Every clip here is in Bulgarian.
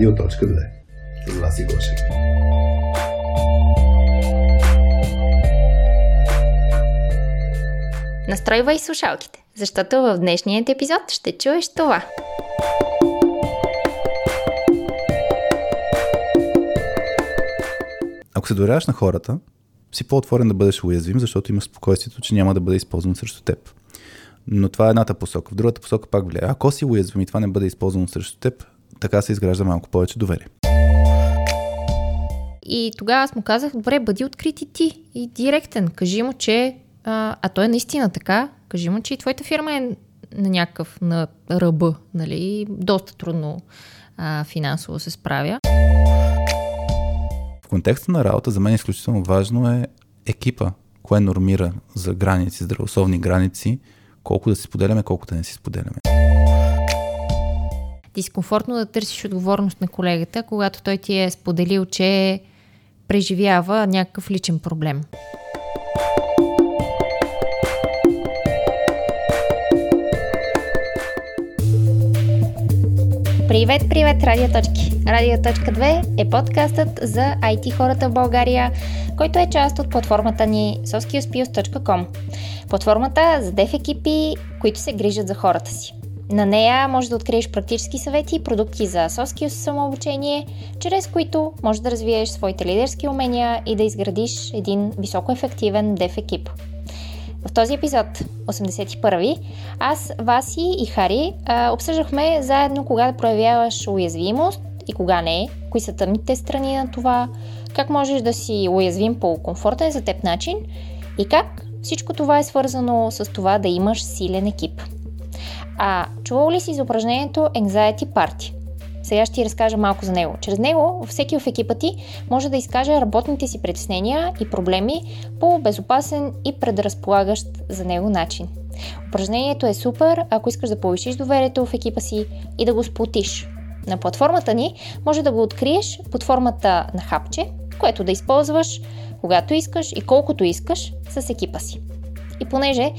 Радио.2 с Васи Гошев. Настройвай слушалките, защото в днешният епизод ще чуеш това. Ако се доверяваш на хората, си по-отворен да бъдеш уязвим, защото имаш спокойствието, че няма да бъде използван срещу теб. Но това е едната посока. В другата посока пак влияе. Ако си уязвим и това не бъде използвано срещу теб, така се изгражда малко повече доверие. И тогава аз му казах, добре, бъди открит и ти и директен. Кажи му, че, а, а то е наистина така, кажи му, че и твоята фирма е на някакъв, на ръба, нали, доста трудно а, финансово се справя. В контекста на работа за мен изключително важно е екипа, кое нормира за граници, здравословни граници, колко да си споделяме, колко да не си споделяме. Дискомфортно да търсиш отговорност на колегата, когато той ти е споделил, че преживява някакъв личен проблем. Привет, привет, Радиоточки! Радиоточка 2 е подкастът за IT хората в България, който е част от платформата ни soskillspills.com. Платформата за деф екипи, които се грижат за хората си. На нея може да откриеш практически съвети и продукти за skills самообучение, чрез които можеш да развиеш своите лидерски умения и да изградиш един високоефективен деф екип. В този епизод, 81-ви, аз, Васи и Хари обсъждахме заедно кога да проявяваш уязвимост и кога не, кои са тъмните страни на това, как можеш да си уязвим по комфортен за теб начин и как всичко това е свързано с това да имаш силен екип. А чувал ли си за упражнението Anxiety Party? Сега ще ти разкажа малко за него. Чрез него всеки в екипа ти може да изкаже работните си притеснения и проблеми по безопасен и предразполагащ за него начин. Упражнението е супер, ако искаш да повишиш доверието в екипа си и да го сплотиш. На платформата ни може да го откриеш под формата на хапче, което да използваш когато искаш и колкото искаш с екипа си. И понеже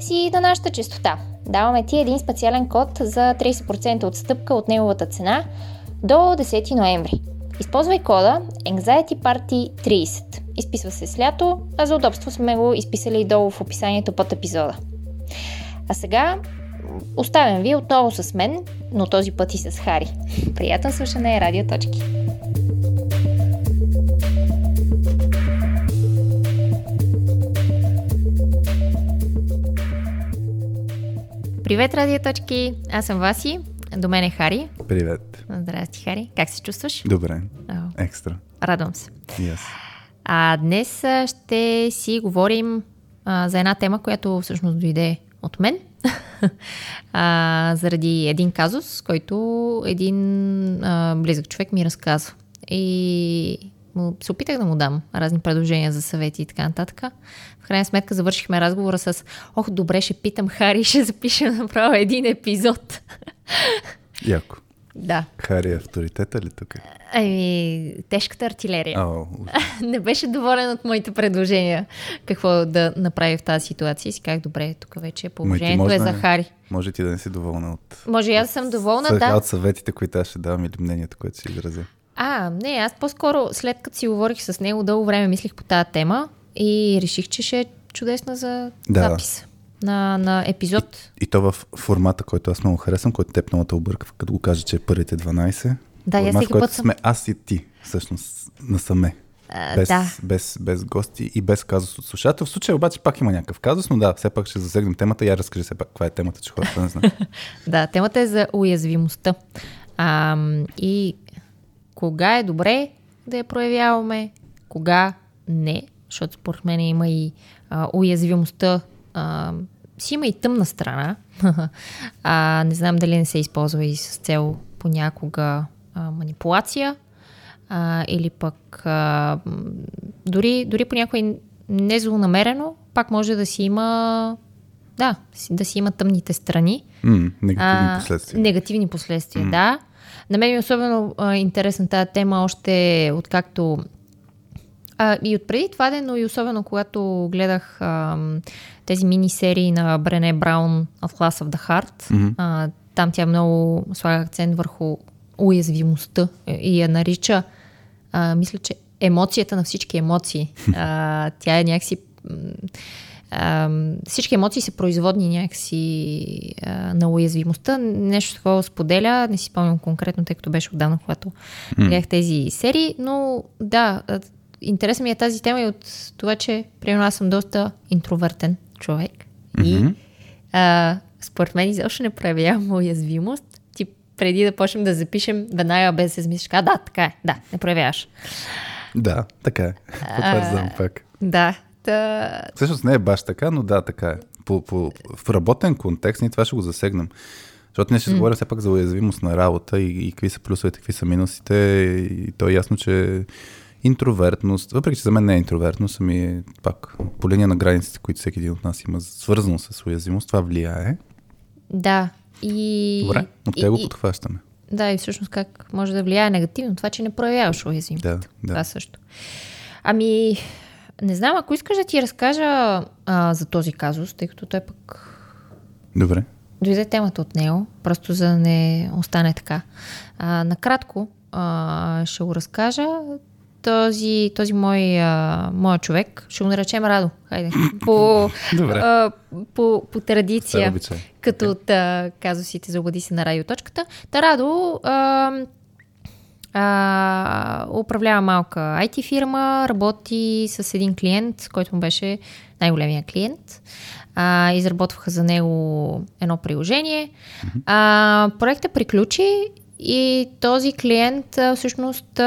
си на нашата частота, даваме ти един специален код за 30% отстъпка от неговата цена до 10 ноември. Използвай кода Anxiety Party 30. Изписва се с лято, а за удобство сме го изписали и долу в описанието под епизода. А сега оставям ви отново с мен, но този път и с Хари. Приятен слушане, радиоточки! Привет, радиоточки! Аз съм Васи, до мен е Хари. Привет. Здрасти, Хари. Как се чувстваш? Добре. О, Екстра. радвам се. Yes. А днес ще си говорим а, за една тема, която всъщност дойде от мен. а, заради един казус, който един а, близък човек ми разказва. И му, се опитах да му дам разни предложения за съвети и така нататък. В крайна сметка завършихме разговора с Ох, добре, ще питам Хари, ще запишем направо един епизод. Яко. да. Хари е авторитета ли тук? Ами, тежката артилерия. О, не беше доволен от моите предложения какво да направи в тази ситуация. И си казах, добре, тук вече положението може е за Хари. може ти да не си доволна от... Може и аз съм доволна, Сега да. от съветите, които аз ще давам или мнението, което си изразя. А, не, аз по-скоро след като си говорих с него дълго време, мислих по тази тема и реших, че ще е чудесна за Да. запис на, на епизод. И то в формата, който аз много харесвам, който теб много те обърква, като го кажа, че е първите 12. Да, и Формат, всеки в който път съм- сме аз и ти, всъщност, насаме. А, Без, да. без, без гости и без казус от слушател. В случая обаче пак има някакъв казус, но да, все пак ще засегнем темата. Я разкажи все пак каква е темата, че хората не знаят. Да, темата е за уязвимостта. А, и кога е добре да я проявяваме, кога не, защото според мен има и а, уязвимостта, а, си има и тъмна страна. а, не знам дали не се използва и с цел понякога а, манипулация а, или пък а, дори, дори понякога не злонамерено, пак може да си има да, да си има тъмните страни. М, негативни А, последствия. Негативни последствия, да. На мен е особено а, интересна тази тема още откакто а, и от преди това ден, но и особено когато гледах а, тези мини-серии на Брене Браун Atlas of the Heart. Мгм. А, там тя много слага акцент върху уязвимостта и я нарича, а, мисля, че емоцията на всички емоции. А, тя е някакси. А, всички емоции са производни някакси а, на уязвимостта. Нещо такова споделя, не си спомням конкретно, тъй като беше отдавна, когато гледах тези серии, но да, интересна ми е тази тема и от това, че примерно аз съм доста интровертен човек и а, според мен изобщо не проявявам уязвимост. Ти преди да почнем да запишем, веднага без да се замислиш, а да, така е, да, не проявяваш. Да, така е. Потвърждам пак. Да. Та... Всъщност не е баш така, но да, така е. По, по, в работен контекст ние това ще го засегнем. Защото ние ще mm. говорим все пак за уязвимост на работа и, и какви са плюсовете, какви са минусите. И то е ясно, че интровертност, въпреки че за мен не е интровертност, ами пак по линия на границите, които всеки един от нас има свързано с уязвимост, това влияе. Да. И... Добре, от те го подхващаме. Да, и всъщност как може да влияе негативно това, че не проявяваш уязвимост. Да, да. Това също. Ами, не знам, ако искаш да ти разкажа а, за този казус, тъй като той пък... Добре. Дойде темата от него, просто за да не остане така. А, накратко а, ще го разкажа. Този, този мой, а, мой човек, ще го наречем Радо, хайде, по, а, по, по традиция, като от а, казусите за угоди се на радиоточката. Та Радо а, а, управлява малка IT фирма, работи с един клиент, който му беше най-големия клиент. А, изработваха за него едно приложение. А, проектът приключи и този клиент всъщност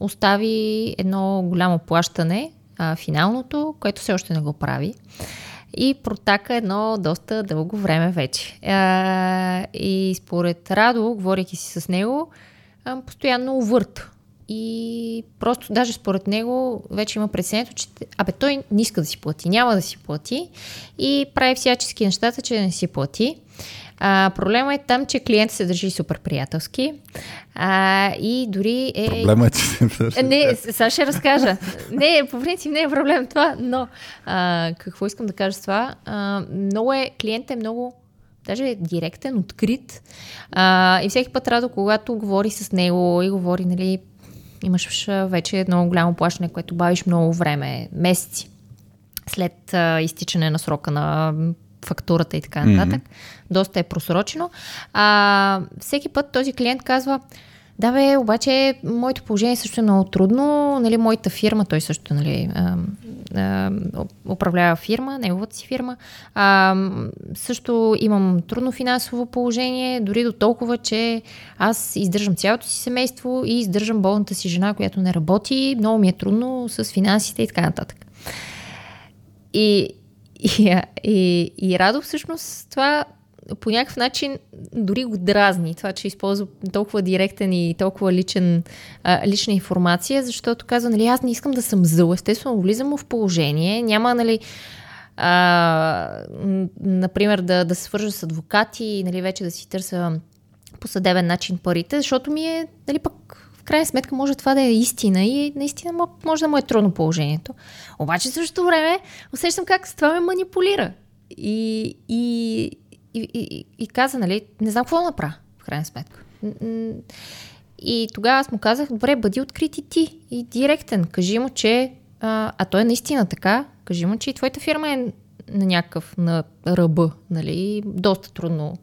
остави едно голямо плащане, финалното, което все още не го прави. И протака едно доста дълго време вече. И според Радо, говорейки си с него, постоянно увърт. И просто даже според него вече има преценето, че абе той не иска да си плати, няма да си плати и прави всячески нещата, че да не си плати. А, проблема е там, че клиентът се държи супер приятелски а, и дори е... Проблема е, че се държи. Не, сега ще разкажа. Не, по принцип не е проблем това, но а, какво искам да кажа с това? А, много е, клиентът е много даже е директен, открит. А, и всеки път Радо, когато говори с него и говори, нали, имаш вече едно голямо плащане, което бавиш много време, месеци след а, изтичане на срока на фактурата и така нататък. Mm-hmm. Доста е просрочено. А, всеки път този клиент казва, да бе, обаче моето положение също е много трудно. Нали, моята фирма, той също нали, а, а, управлява фирма, неговата си фирма. А, също имам трудно финансово положение, дори до толкова, че аз издържам цялото си семейство и издържам болната си жена, която не работи. Много ми е трудно с финансите и така нататък. И, и, и, Радо всъщност това по някакъв начин дори го дразни това, че използва толкова директен и толкова личен, а, лична информация, защото казва, нали, аз не искам да съм зъл, естествено влизам в положение, няма, нали, а, например, да, да се свържа с адвокати нали, вече да си търся по съдебен начин парите, защото ми е, нали, пък в крайна сметка може това да е истина и наистина може да му е трудно положението. Обаче в същото време усещам как с това ме манипулира. И, и, и, и, и каза, нали, не знам какво направя, в крайна сметка. И тогава аз му казах, добре, бъди открит и ти, и директен. Кажи му, че, а, а той е наистина така, кажи му, че и твоята фирма е на някакъв, на ръба, нали, доста трудно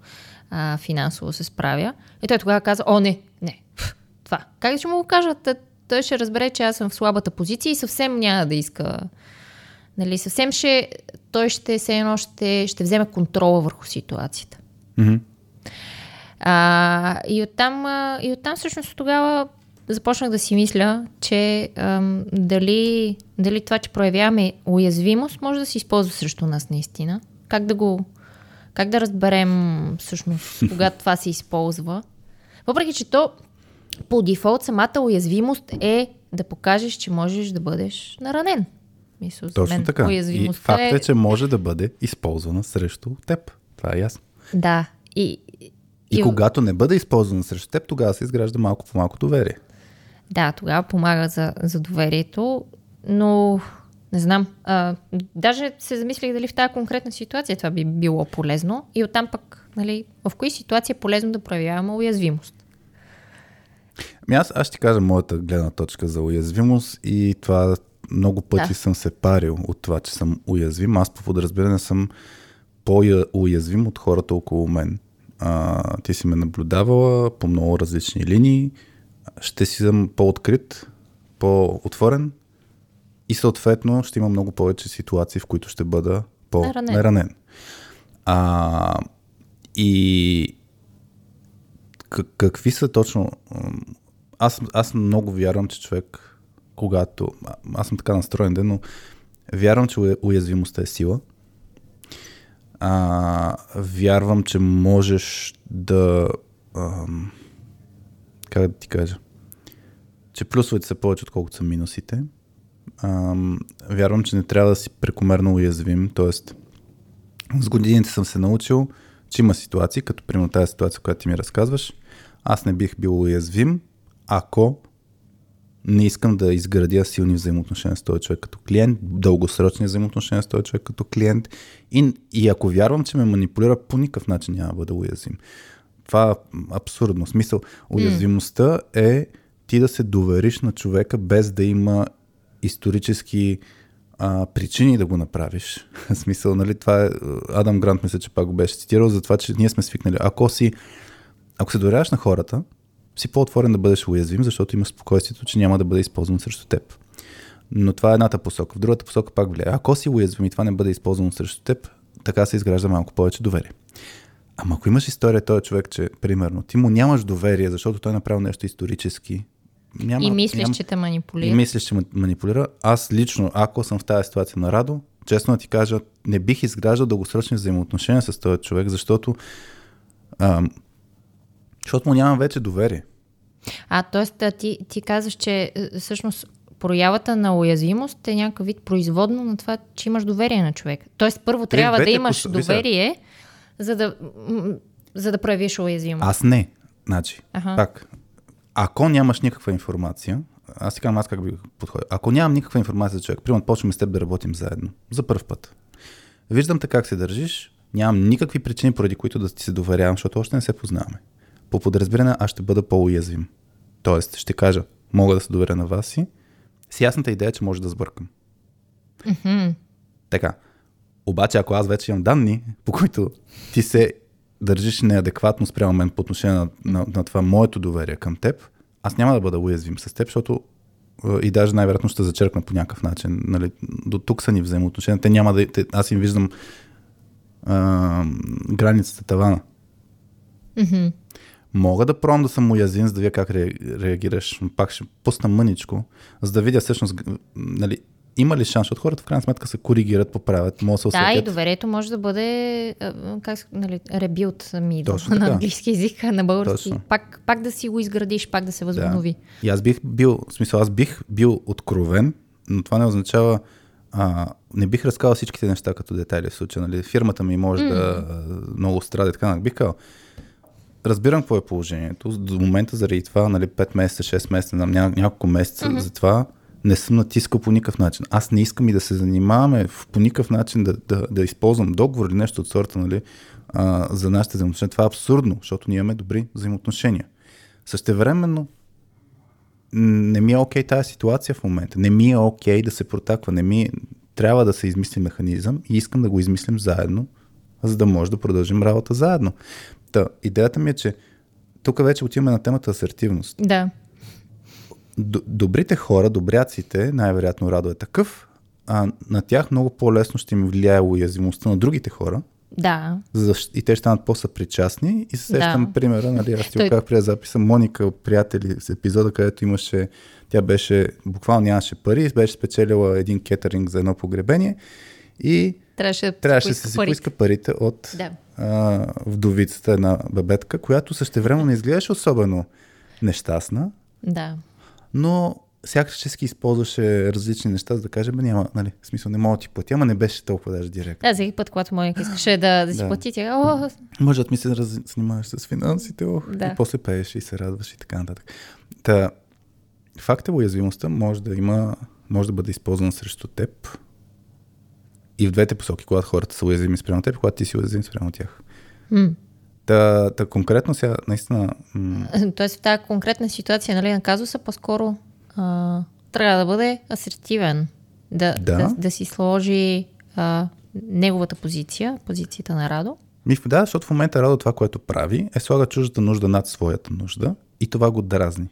а, финансово се справя. И той тогава каза, о, не, това. Как ще му го кажа? Той ще разбере, че аз съм в слабата позиция и съвсем няма да иска. Нали, съвсем ще, той ще се едно ще, ще вземе контрола върху ситуацията. Mm-hmm. А, и, оттам, и оттам всъщност тогава започнах да си мисля, че ам, дали, дали това, че проявяваме уязвимост, може да се използва срещу нас наистина. Как да го. Как да разберем всъщност, когато това се използва. Въпреки, че то по дефолт самата уязвимост е да покажеш, че можеш да бъдеш наранен. Мисля, Точно мен, така. И факт е, е, че може да бъде използвана срещу теб. Това е ясно. Да. И, и, и когато не бъде използвана срещу теб, тогава се изгражда малко по малко доверие. Да, тогава помага за, за доверието, но не знам. А, даже се замислих дали в тази конкретна ситуация това би било полезно и оттам пък, нали, в кои ситуации е полезно да проявяваме уязвимост. Ами аз, аз ще кажа моята гледна точка за уязвимост и това много пъти Да. съм се парил от това, че съм уязвим. Аз по подразбиране съм по-уязвим от хората около мен. А, ти си ме наблюдавала по много различни линии. Ще си съм по-открит, по-отворен и съответно ще има много повече ситуации, в които ще бъда по-наранен. Наранен. А, и какви са точно... Аз, аз много вярвам, че човек, когато... Аз съм така настроен, де, но вярвам, че уя- уязвимостта е сила. А, вярвам, че можеш да... Ам, как да ти кажа? Че плюсовете са повече, отколкото са минусите. Ам, вярвам, че не трябва да си прекомерно уязвим, т.е. с годините съм се научил, че има ситуации, като примерно тази ситуация, която ти ми разказваш, аз не бих бил уязвим, ако не искам да изградя силни взаимоотношения с този човек като клиент, дългосрочни взаимоотношения с този човек като клиент и, и ако вярвам, че ме манипулира, по никакъв начин няма да бъда уязвим. Това е абсурдно. Смисъл, уязвимостта е ти да се довериш на човека без да има исторически а, причини да го направиш. В смисъл, нали, това е, Адам Грант мисля, че пак го беше цитирал, за това, че ние сме свикнали. Ако си, ако се доверяваш на хората, си по-отворен да бъдеш уязвим, защото имаш спокойствието, че няма да бъде използвано срещу теб. Но това е едната посока. В другата посока пак влияе. Ако си уязвим и това не бъде използвано срещу теб, така се изгражда малко повече доверие. Ама ако имаш история този човек, че примерно ти му нямаш доверие, защото той е направил нещо исторически, няма, и мислиш, няма, че те и манипулира. мислиш, че ма- манипулира. Аз лично, ако съм в тази ситуация на Радо, честно да ти кажа, не бих изграждал дългосрочни взаимоотношения с този човек, защото, ам, защото му нямам вече доверие. А, т.е. ти, ти казваш, че е, всъщност проявата на уязвимост е някакъв вид производно на това, че имаш доверие на човек. Тоест, първо трябва да имаш сега. доверие, за да, за да проявиш уязвимост. Аз не. Значи, Аха. пак, ако нямаш никаква информация, аз си казвам аз как би подходил. Ако нямам никаква информация за човек, примерно почваме с теб да работим заедно, за първ път. Виждам те как се държиш, нямам никакви причини, поради които да ти се доверявам, защото още не се познаваме. По подразбиране аз ще бъда по-уязвим. Тоест, ще кажа, мога да се доверя на вас си, с ясната идея, че може да сбъркам. Така. Обаче, ако аз вече имам данни, по които ти се държиш неадекватно спрямо мен по отношение на, на, на това моето доверие към теб, аз няма да бъда уязвим с теб, защото е, и даже най-вероятно ще зачеркна по някакъв начин. Нали, до тук са ни взаимоотношения. Те няма да... Те, аз им виждам а, границата, тавана. Мгм. Мога да пробвам да съм уязвим, за да видя как ре- реагираш. Пак ще пусна мъничко, за да видя всъщност нали, има ли шанс, защото хората в крайна сметка се коригират, поправят, могат да се Да, и усетят. доверието може да бъде, как, нали, ребилд ми Точно на така. английски язик, на български. Точно. Пак, пак да си го изградиш, пак да се възобнови. И аз бих бил, в смисъл, аз бих бил откровен, но това не означава, а, не бих разказал всичките неща като детайли в случая. Нали? Фирмата ми може mm. да много страда и така, бих казал, разбирам какво е положението. До момента заради това, нали, 5 месеца, 6 месеца, ня, ня, няколко месеца, mm-hmm. затова не съм натискал по никакъв начин. Аз не искам и да се занимаваме в, по никакъв начин да, да, да използвам договор или нещо от сорта нали, а, за нашите взаимоотношения. Това е абсурдно, защото ние имаме добри взаимоотношения. Същевременно, не ми е окей okay тази ситуация в момента. Не ми е окей okay да се протаква. Не ми е... Трябва да се измисли механизъм и искам да го измислим заедно, за да може да продължим работа заедно. Та, идеята ми е, че тук вече отиваме на темата асертивност. Да. Добрите хора, добряците, най-вероятно Радо е такъв, а на тях много по-лесно ще им влияе уязвимостта на другите хора, Да. защ- и те ще станат по-съпричастни. И се сещам Да. примера, нали, аз ти го казах при записа, Моника, приятели, с епизода, където имаше, тя беше, буквално нямаше пари, беше спечелила един кетеринг за едно погребение и Трябваше трябваше да се поиска парите от Да. а, вдовицата, една бабетка, която същевременно не изглеждаше особено нещастна, Да. Но сякаш използваше различни неща, за да каже, бе няма, нали, в смисъл не мога да ти платя, ама не беше толкова даже директно. Да, всеки път, когато Моника искаше да, да си Да. плати, тя о, Мъжът ми се раз... занимаваш с финансите, ох, Да. и после пееш и се радваш и така нататък. Та, факт е, уязвимостта може да има, може да бъде използвана срещу теб и в двете посоки, когато хората са уязвими спрямо теб, когато ти си уязвим спрямо тях. м, Та, та конкретно сега, наистина, м- Тоест в тази конкретна ситуация нали, на казуса по-скоро а, трябва да бъде асертивен. Да, Да. да. да, си сложи а, неговата позиция, позицията на Радо. Ми, да, защото в момента Радо това, което прави, е слага чуждата нужда над своята нужда и това го дразни.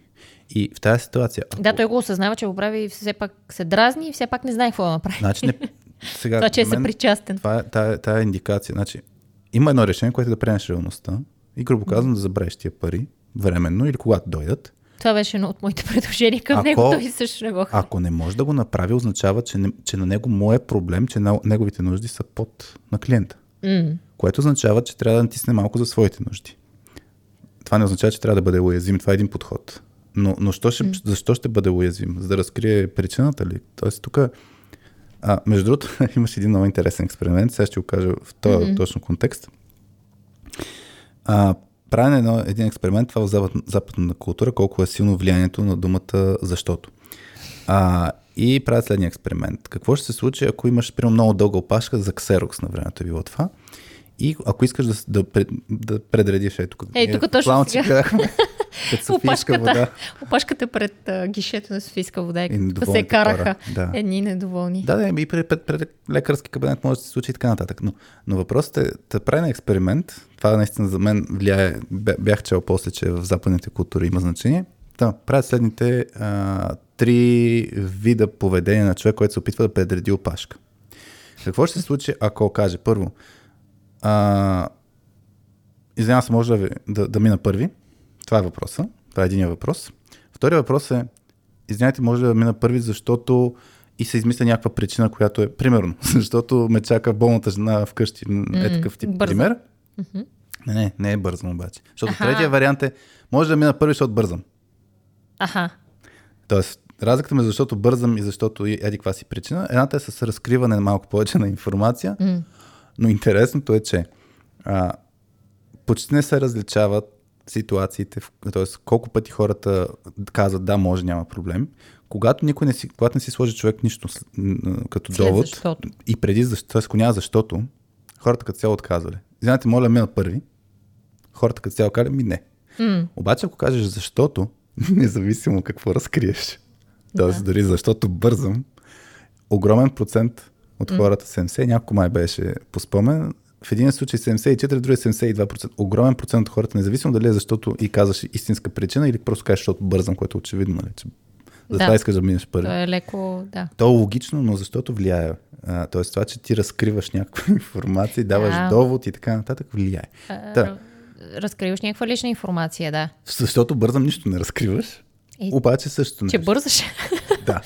И в тази ситуация... ако- Да, той го осъзнава, че го прави и все пак се дразни и все пак не знае какво да направи. Значи не... Сега, Това, че е мен съпричастен. Това е, тая, тая индикация. Значи, има едно решение, което е да приемеш реалността и грубо казвам да забравиш тия пари временно или когато дойдат. Това беше едно от моите предложения към Ако- него. Той също не го хареса. Ако не може да го направи, означава, че, не, че на него му е проблем, че на, неговите нужди са под на клиента. М. Което означава, че трябва да натисне малко за своите нужди. Това не означава, че трябва да бъде уязвим. Това е един подход. Но, но що ще, защо ще бъде уязвим? За да разкрие причината ли? Тоест тук... А, между другото, имаш един много интересен експеримент. Сега ще го кажа в този mm-hmm. точно контекст. А, правен едно, един експеримент, това в запад, западна култура, колко е силно влиянието на думата защото. А, и правят следния експеримент. Какво ще се случи, ако имаш примерно много дълга опашка за ксерокс на времето е било това? И ако искаш да, да, да предредиш, ето тук. Ние тук точно сега. пред Софийска Опашката, вода. опашката пред а, гишето на Софийска вода. И се караха хора, да. едни недоволни. Да, да, и пред, пред, пред лекарски кабинет може да се случи и така нататък. Но, но въпросът е, да прави на експеримент, това наистина за мен влияе, бя- бях чел после, че в западните култури има значение. Да, правят следните а, три вида поведение на човек, който се опитва да предреди опашка. Какво ще се случи, ако каже първо, а, извинявам се, може да, ви, да, да мина първи? Това е въпроса. Това е един въпрос. Втория въпрос е, извинявайте, може да мина първи, защото и се измисля някаква причина, която е, примерно, защото ме чака болната жена вкъщи. Е такъв тип бързам. пример. Не, не, не е бързам обаче. Защото Аха. третия вариант е, може да мина първи, защото бързам. Аха. Тоест, разликата между защото бързам и защото и еди каква си причина, едната е с разкриване на малко повече на информация, М. но интересното е, че а, почти не се различават ситуациите, т.е. колко пъти хората казват да, може, няма проблем. Когато никой не си, когато не си сложи човек нищо като След довод защото. и преди защо, ако няма защото, хората като цяло отказвали. Знаете, моля, мина първи. Хората като цяло казали, ми не. М. Обаче, ако кажеш защото, независимо какво разкриеш, т.е. дори защото бързам, огромен процент от хората, 70, няколко май беше по спомен, в един случай 74, в другия 72%. Огромен процент от хората, независимо дали е защото и казваш истинска причина или просто кажеш, защото бързам, което е очевидно, нали, че затова Да. искаш да минеш първи. То е леко, да. То е логично, но защото влияе. А, тоест това, че ти разкриваш някаква информация, даваш Да. довод и така нататък, влияе. А, Да. Разкриваш някаква лична информация, да. Защото бързам нищо не разкриваш, И- обаче също Че не. бързаш. Да.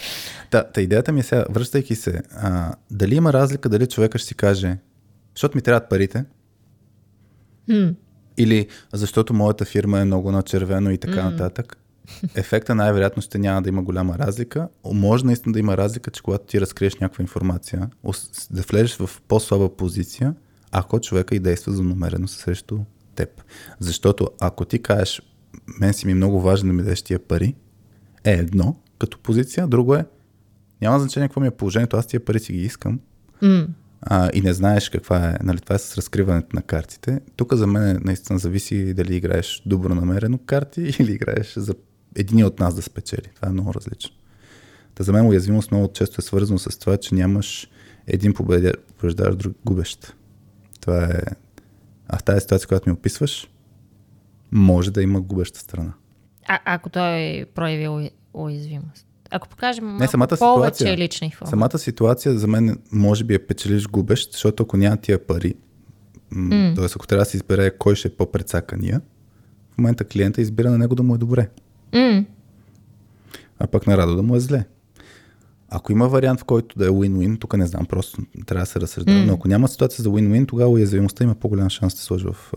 Та, та идеята ми е сега, връщайки се, а, дали има разлика, дали човека ще си каже, защото ми трябват парите, М. или защото моята фирма е много на червено и така нататък. Ефекта най-вероятно ще няма да има голяма разлика. Може наистина да има разлика, че когато ти разкриеш някаква информация, да влезеш в по-слаба позиция, ако човека и действа злонамерено срещу теб. Защото ако ти кажеш, мен си ми е много важно да ми дадеш тия пари, е едно като позиция, друго е, няма значение какво ми е положението, аз тия пари си ги искам, М. а, и не знаеш каква е, нали, това е с разкриването на картите. Тук за мен наистина зависи дали играеш добронамерено карти или играеш за един от нас да спечели. Това е много различно. Та за мен уязвимост много често е свързано с това, че нямаш един побеждаващ, друг губещ. Това е... А в тази ситуация, която ми описваш, може да има губеща страна. А, ако той прояви уя- уязвимост. Ако покажем малко самата повече ситуация. лична информация. Самата ситуация за мен може би е печелиш губещ, защото ако няма тия пари, м- т.е. ако трябва да се избере кой ще е по-прецакания, в момента клиента избира на него да му е добре, М. а пък на Радо да му е зле. Ако има вариант, в който да е win-win, тук не знам, просто трябва да се разсъждава, но ако няма ситуация за win-win, тогава уязвимостта има по-голям шанс да се сложи в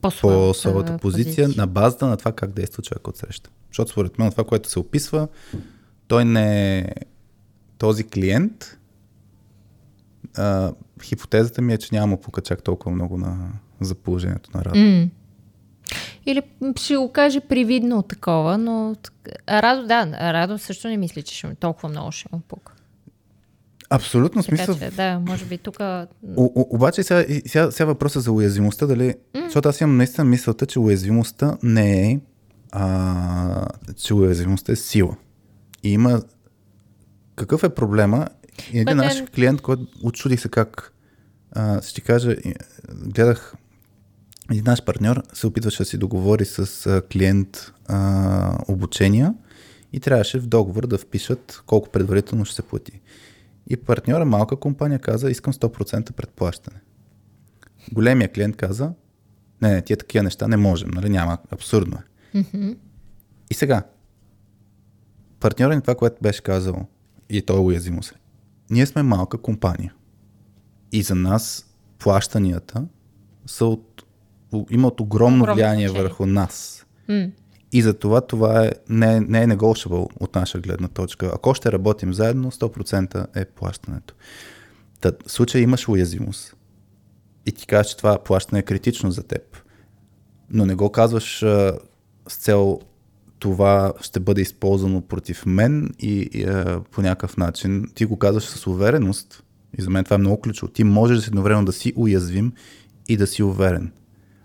по-слабата позиция, позиция. на базата на това как действа човек от среща. Защото според мен това, което се описва, той не е този клиент. А, хипотезата ми е, че няма му пука чак толкова много на, за положението на Радо. М. Или ще го каже привидно такова, но Радо, да, Радо също не мисли, че ще, толкова много ще му пука. Абсолютно Така смисъл. че, да, може би тук... Обаче сега, сега, сега въпроса за уязвимостта, дали... Mm. Защото аз имам наистина мисълта, че уязвимостта не е... А, че уязвимостта е сила. И има... Какъв е проблема? И един But наш then- клиент, който отчудих се как... А, ще кажа, гледах един наш партньор се опитваше да си договори с а, клиент а, обучения и трябваше в договор да впишат колко предварително ще се плати. И партньора, малка компания, каза, искам 100% предплащане. Големия клиент каза, не, не, тия такива неща не можем, нали, няма, абсурдно е. И сега, партньора ни това, което беше казал, и то е уязвимост. Ние сме малка компания. И за нас плащанията са от, имат огромно, Огромно влияние значение. върху нас. М. И за това това е, не, е- не е negotiable от наша гледна точка. Ако ще работим заедно, 100% е плащането. Та, в случай имаш уязвимост и ти кажеш, че това плащане е критично за теб, но не го казваш а, с цел това ще бъде използвано против мен и, и а, по някакъв начин. Ти го казваш с увереност и за мен това е много ключово. Ти можеш да едновременно да си уязвим и да си уверен.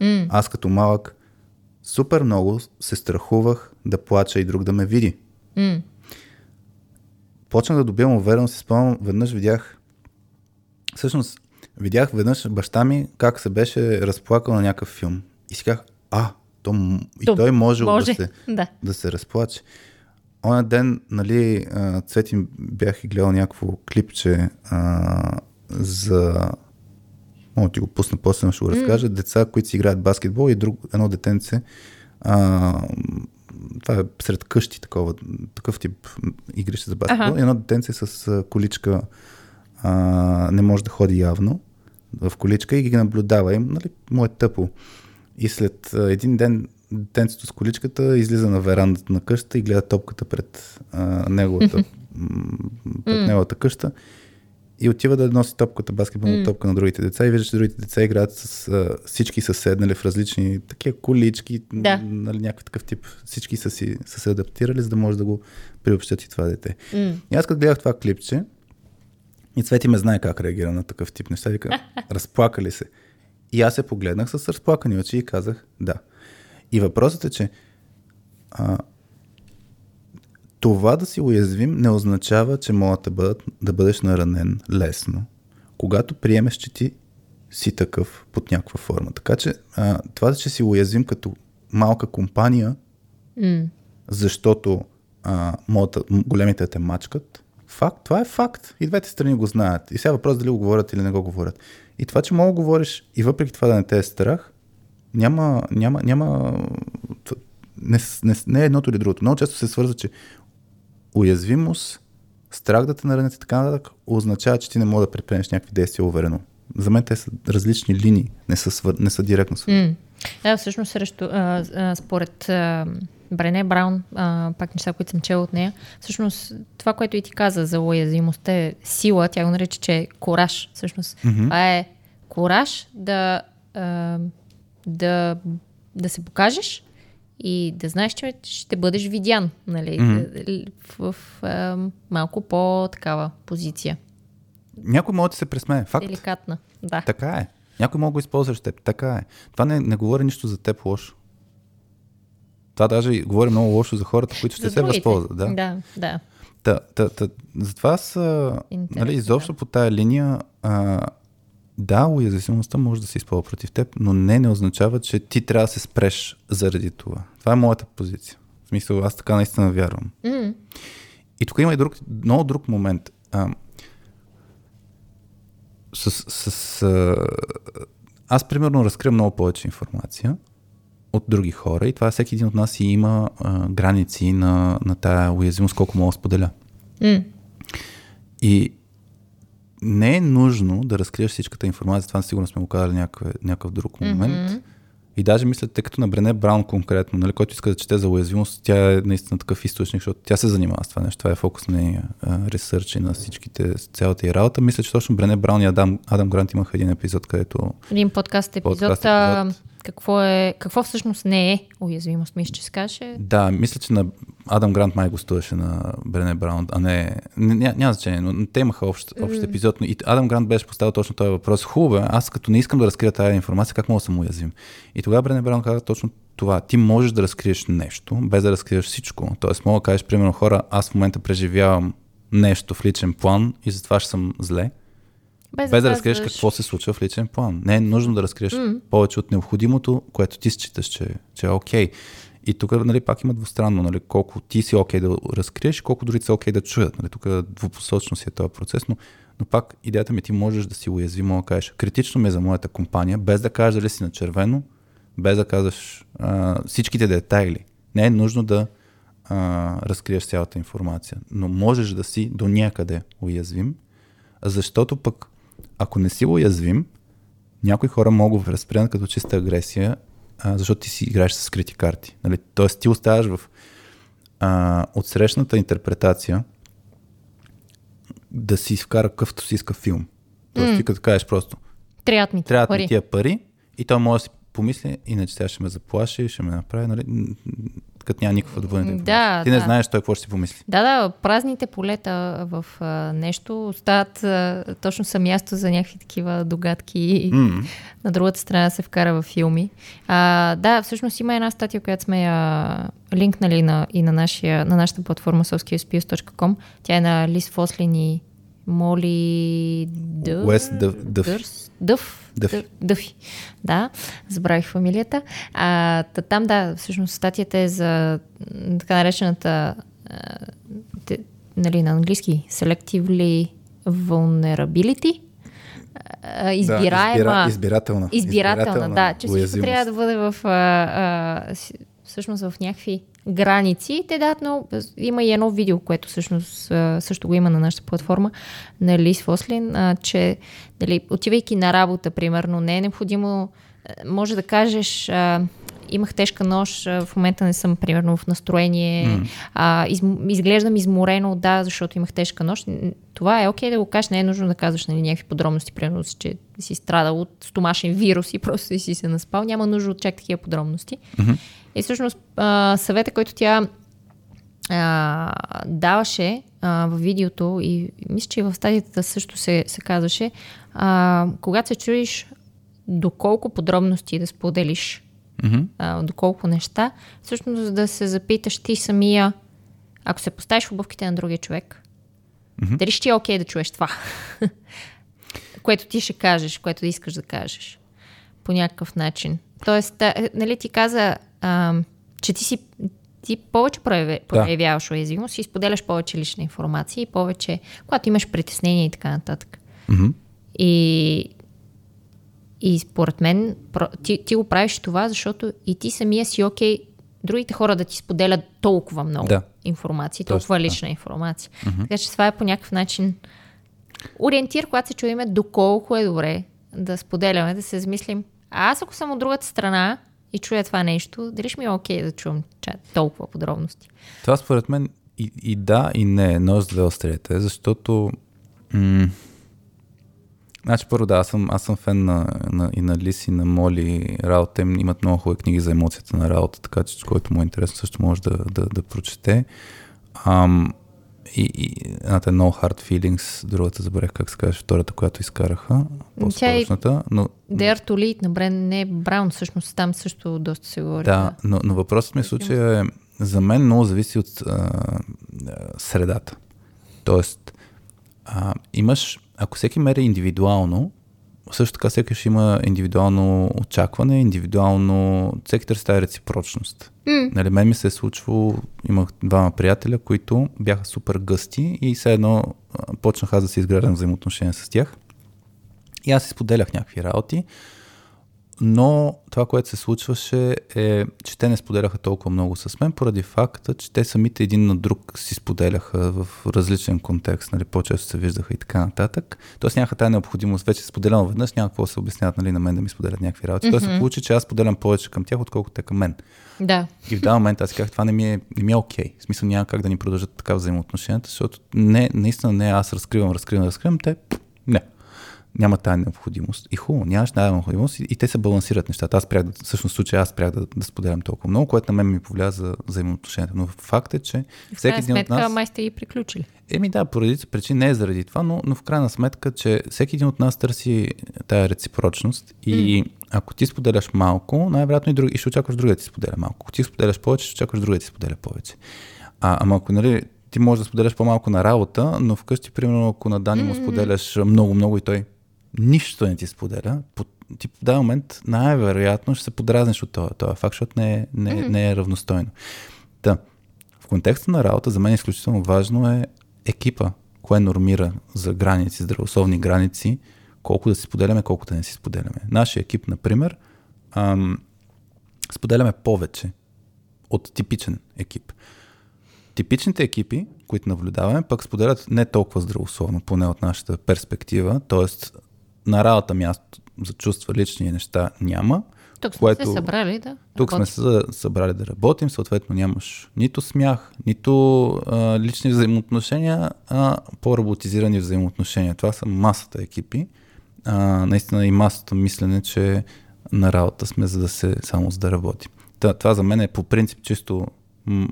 М. Аз като малък супер много се страхувах да плача и друг да ме види. М. Почнах да добивам увереност и спомням, веднъж видях, всъщност видях веднъж баща ми как се беше разплакал на някакъв филм. И си казах, а, то, и То той може, може. Да, се, Да. да се разплаче. Оня ден, нали, Цвети бях и гледал някакво клипче а, за... Мога ти го пусна после, но ще го разкажа. Деца, които си играят баскетбол и друг, едно детенце. А, това е сред къщи такова, такъв тип игрище за баскетбол. Аха. И едно детенце с количка а, не може да ходи явно в количка и ги наблюдава. Им, нали, му е тъпо. И след един ден детенцето с количката излиза на верандата на къщата и гледа топката пред а, неговата, пред неговата къща и отива да носи топката, баскетболна топка на другите деца и вижда, че другите деца играят с а, всички са седнали в различни такива колички, Да. нали, някакъв такъв тип. Всички са, си, са се адаптирали, за да може да го приобщат и това дете. М. И аз като гледах това клипче, и Цвети ме знае как реагира на такъв тип неща. Вика, разплакали се. И аз се погледнах с разплакани очи и казах да. И въпросът е, че а, това да си уязвим не означава, че могат да, бъдат, да бъдеш наранен лесно, когато приемеш, че ти си такъв под някаква форма. Така че а, това, че си уязвим като малка компания, М. защото а, могат, м- големите те мачкат. Факт, това е факт. И двете страни го знаят. И сега въпрос дали го говорят или не го говорят. И това, че мога да говориш и въпреки това да не те е страх, няма, няма, няма не, не, не е едното или другото. Много често се свързва, че уязвимост, страх да те наранят и така нататък, означава, че ти не мога да предприемеш някакви действия уверено. За мен те са различни линии, не са, свър... не са директно свързани. М. Да, всъщност срещу, а, а, според а, Брене Браун, а, пак неща, които съм чела от нея, всъщност това, което и ти каза за уязвимостта е сила, тя го нарича, че е кораж. Всъщност Мгм. това е кораж да, а, да, да се покажеш и да знаеш, че ще бъдеш видян нали, Мгм. в, в а, малко по-такава позиция. Някой може да се пресмее. Факт. Деликатна. Да. Така е. Някой може да го използваш теб. Така е. Това не, не говори нищо за теб лошо. Това даже говори много лошо за хората, които ще За се другите. възползват. Да. да, да. Та, та, та, затова аз, а, Интересно, нали, изобщо по тая линия, а, да, уязвимостта може да се използва против теб, но не, не означава, че ти трябва да се спреш заради това. Това е моята позиция. В смисъл, аз така наистина вярвам. М. И тук има и друг, много друг момент. А, с, с, а, аз, примерно, разкривам много повече информация от други хора и това всеки един от нас си има а, граници на, на тая уязвимост, колко мога да споделя. М. И не е нужно да разкриеш всичката информация, това сигурно сме го казали някакъв, някакъв друг момент. Mm-hmm. И даже мисля, тъй като на Брене Браун конкретно, нали, който иска да чете за уязвимост, тя е наистина такъв източник, защото тя се занимава с това нещо. Това е фокус на нейния ресърч и на всичките, цялата и работа. Мисля, че точно Брене Браун и Адам, Адам Грант имаха един епизод, където Един подкаст епизод. Подкаст епизод. Какво, е, какво всъщност не е уязвимост, мисля, че се каже. Да, мисля, че на Адам Грант май гостуваше на Брене Браун, а не, не ня, няма значение, но те имаха общ, общ епизод, но и Адам Грант беше поставил точно този въпрос. Хубаво аз като не искам да разкрия тази информация, как мога да съм уязвим? И тогава Брене Браун каза точно това. Ти можеш да разкриеш нещо, без да разкриеш всичко. Тоест, мога да кажеш, примерно, хора, аз в момента преживявам нещо в личен план и затова ще съм зле. Без, без да разкриеш какво се случва в личен план. Не е нужно да разкриеш mm. повече от необходимото, което ти считаш, че, че е окей. Okay. И тук нали, пак има двустранно, нали, колко ти си окей okay да разкриеш, колко дори са окей okay да чуят. Нали, тук двупосочно си е този процес, но, но пак идеята ми ти можеш да си уязвим, да кажеш, критично ми е за моята компания, без да кажеш дали си на червено, без да казваш а, всичките детайли. Не е нужно да а, разкриеш цялата информация, но можеш да си до някъде уязвим, защото пък ако не си уязвим, някои хора могат да възприемат като чиста агресия, а, защото ти си играеш с скрити карти. Нали? Тоест ти оставаш в а, отсрещната интерпретация да си вкара какъвто си иска филм. Тоест mm. ти като кажеш просто Трябват ми, трябват пари. ми тия пари и той може да си помисли, иначе тя ще ме заплаши, ще ме направи. Нали? Като няма никаква допълнителна да, Ти да. не знаеш той какво ще си помисли. Да, да, празните полета в а, нещо остават а, точно са място за някакви такива догадки mm. на другата страна се вкара в филми. А, да, всъщност има една статия, която сме я линкнали на, и на, нашия, на нашата платформа soskiuspius.com. Тя е на Лис Фослин и Моли Дъв. Уест Дъв. Дъв. Дъфи. Дъфи. Да, забравих фамилията. А, там, да, всъщност статията е за така наречената а, те, нали, на английски Selectively Vulnerability. А, избираема. Да, избира, избирателна. Избирателна, избирателна да. Че всичко трябва да бъде в, а, а, всъщност в някакви граници. Те дадат но Има и едно видео, което всъщност също го има на нашата платформа на Лис Фослин, че дали, отивайки на работа, примерно, не е необходимо, може да кажеш, имах тежка нощ, в момента не съм, примерно, в настроение, mm. а, из, изглеждам изморено, да, защото имах тежка нощ. Това е окей okay да го кажеш, не е нужно да казваш нали, някакви подробности, примерно, че си страдал от стомашен вирус и просто си се наспал. Няма нужда от чак такива подробности. Mm-hmm. И всъщност а, съвета, който тя а, даваше а, в видеото и мисля, че в стадията също се, се казваше, а, когато се чуеш доколко подробности да споделиш, mm-hmm. а, доколко неща, всъщност да се запиташ ти самия, ако се поставиш в обувките на другия човек, mm-hmm. дали ще е окей okay да чуеш това, което ти ще кажеш, което искаш да кажеш по някакъв начин. Тоест, нали, ти каза, а, че ти си ти повече проявяваш да. уязвимост и споделяш повече лична информация и повече, когато имаш притеснение и така нататък. Mm-hmm. И, и според мен ти, ти го правиш това, защото и ти самия си окей okay, другите хора да ти споделят толкова много да. информация, толкова Тоест, лична да. информация. Mm-hmm. Така че това е по някакъв начин ориентир, когато се чуеме доколко е добре да споделяме, да се замислим. А аз ако съм от другата страна, и чуя това нещо, дали ще ми е окей okay да чувам толкова подробности? Това според мен и, и да, и не, но с две острията, защото м- Значи първо да, аз съм, аз съм фен на, на, и на Лис и на Моли. Работа им имат много хубави книги за емоцията на работа, така че който му е интересно също може да, да, да прочете. Ам, и, и едната е No Hard Feelings, другата забравях как се каже, втората, която изкараха, по-скорошната. Но... Dare to Lead на Брен, не Браун, всъщност там също доста се говори. Да, но, но въпросът ми в случая е, за мен много зависи от а, средата. Тоест, а, имаш, ако всеки мери индивидуално, също така всеки ще има индивидуално очакване, индивидуално, всеки търси тази реципрочност. Mm. Нали, мен ми се е случвало, имах двама приятеля, които бяха супер гъсти и все едно почнах аз да се изграждам взаимоотношения с тях. И аз си споделях някакви работи но това, което се случваше е, че те не споделяха толкова много с мен, поради факта, че те самите един на друг си споделяха в различен контекст, нали, по-често се виждаха и така нататък. Тоест нямаха тази необходимост, вече споделямо веднъж, няма какво да се обясняват нали, на мен да ми споделят някакви работи. Mm-hmm. Тоест се получи, че аз споделям повече към тях, отколкото те към мен. Да. И в даден момент аз казах, това не ми е, не ми е окей. Okay. В смисъл няма как да ни продължат така взаимоотношенията, защото не, наистина не аз разкривам, разкривам, разкривам, те. Няма тази необходимост. И хубаво, нямаш тази необходимост и, и те се балансират нещата. Аз спрях да, всъщност в случая аз спрях да, да споделям толкова много, което на мен ми повлия за взаимоотношенията. Но факт е, че В всеки един от сметка, нас... май сте ги приключили. Еми да, по редица причини не е заради това, но, но в крайна сметка, че всеки един от нас търси тая реципрочност и ако ти споделяш малко, най-вероятно и, други, и ще очакваш другия да ти споделя малко. Ако ти споделяш повече, ще очакваш другия да ти споделя повече. А, ама ако нали, ти можеш да споделяш по-малко на работа, но вкъщи, примерно, ако на Дани му споделяш много-много и той нищо не ти споделя, по, ти в даден момент най-вероятно ще се подразниш от това факт, защото не е, не, е- не е равностойно. Та, в контекста на работа за мен изключително важно е екипа, кое нормира за граници, здравословни граници, колко да си споделяме, колко да не си споделяме. Нашия екип, например, ам, споделяме повече от типичен екип. Типичните екипи, които наблюдаваме, пък споделят не толкова здравословно, поне от нашата перспектива, т.е. на работа място за чувства, лични неща няма. Тук сме което- се събрали да Тук сме работим. се събрали да работим, съответно нямаш нито смях, нито а, лични взаимоотношения, а по-роботизирани взаимоотношения. Това са масата екипи. А, наистина и масата мислене, че на работа сме за да се, само за да работим. Та, това за мен е по принцип чисто м-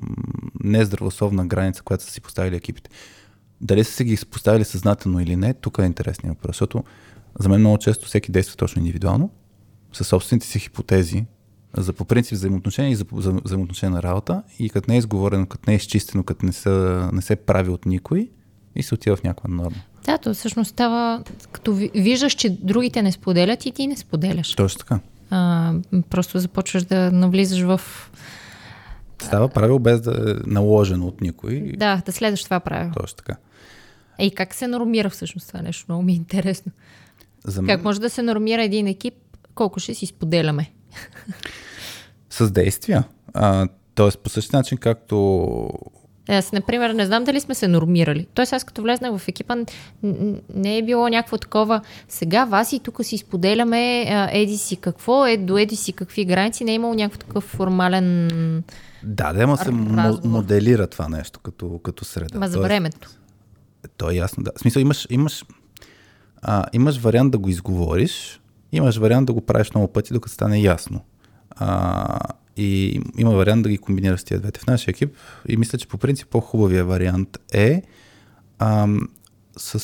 нездравословна граница, която са си поставили екипите. Дали са си ги поставили съзнателно или не, тук е интересният въпрос, защото за мен много често всеки действа точно индивидуално, със собствените си хипотези за по принцип взаимоотношения и за, за взаимоотношения на работа и като не е изговорено, като не е изчистено, като не се, не се прави от никой и се отива в някаква норма. Да, то всъщност става, като ви- виждаш, че другите не споделят и ти не споделяш. Точно така. А, просто започваш да навлизаш в... Става правило без да е наложено от никой. Да, да следваш това правило. Точно така. И как се нормира всъщност това нещо? Много ми е интересно. За мен, Как може да се нормира един екип? Колко ще си споделяме? С действия. А, тоест по същия начин, както Аз, например, не знам дали сме се нормирали. Тоест, аз като влезнах в екипа, не е било някакво такова. Сега вас и тук си споделяме а, еди си какво, е до еди си какви граници. Не е имало някакъв такъв формален... Да, да, ма се Разговор. моделира това нещо като, като среда. Ма за времето. То е ясно, да. В смисъл, имаш, имаш, а, имаш вариант да го изговориш, имаш вариант да го правиш много пъти, докато стане ясно. А, и има вариант да ги комбинираш с тия двете в нашия екип. И мисля, че по принцип по-хубавия вариант е ам, с,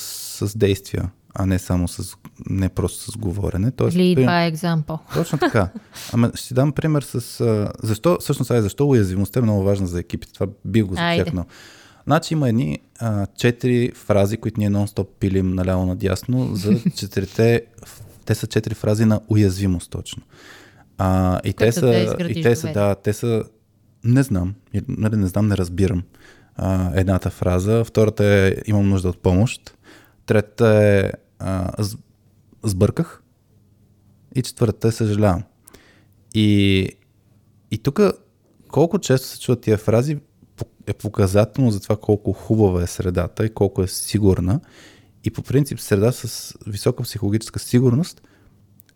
с действия, а не само с, не просто с говорене. Тоест, Lead by example. точно така. Ама ще дам пример с... А, защо, всъщност, ай, защо уязвимостта е много важна за екипите? Това би го зачекнал. Значи има едни а, четири фрази, които ние нон-стоп пилим наляво надясно за четирите... Те са четири фрази на уязвимост точно. А, и те са... да и те са, да, те са... Не знам. Нали, не знам, не разбирам. А, едната фраза. Втората е имам нужда от помощ. Третата е а, с- сбърках. И четвъртата е съжалявам. И, и тук колко често се чуват тия фрази е показателно за това колко хубава е средата и колко е сигурна. И по принцип среда с висока психологическа сигурност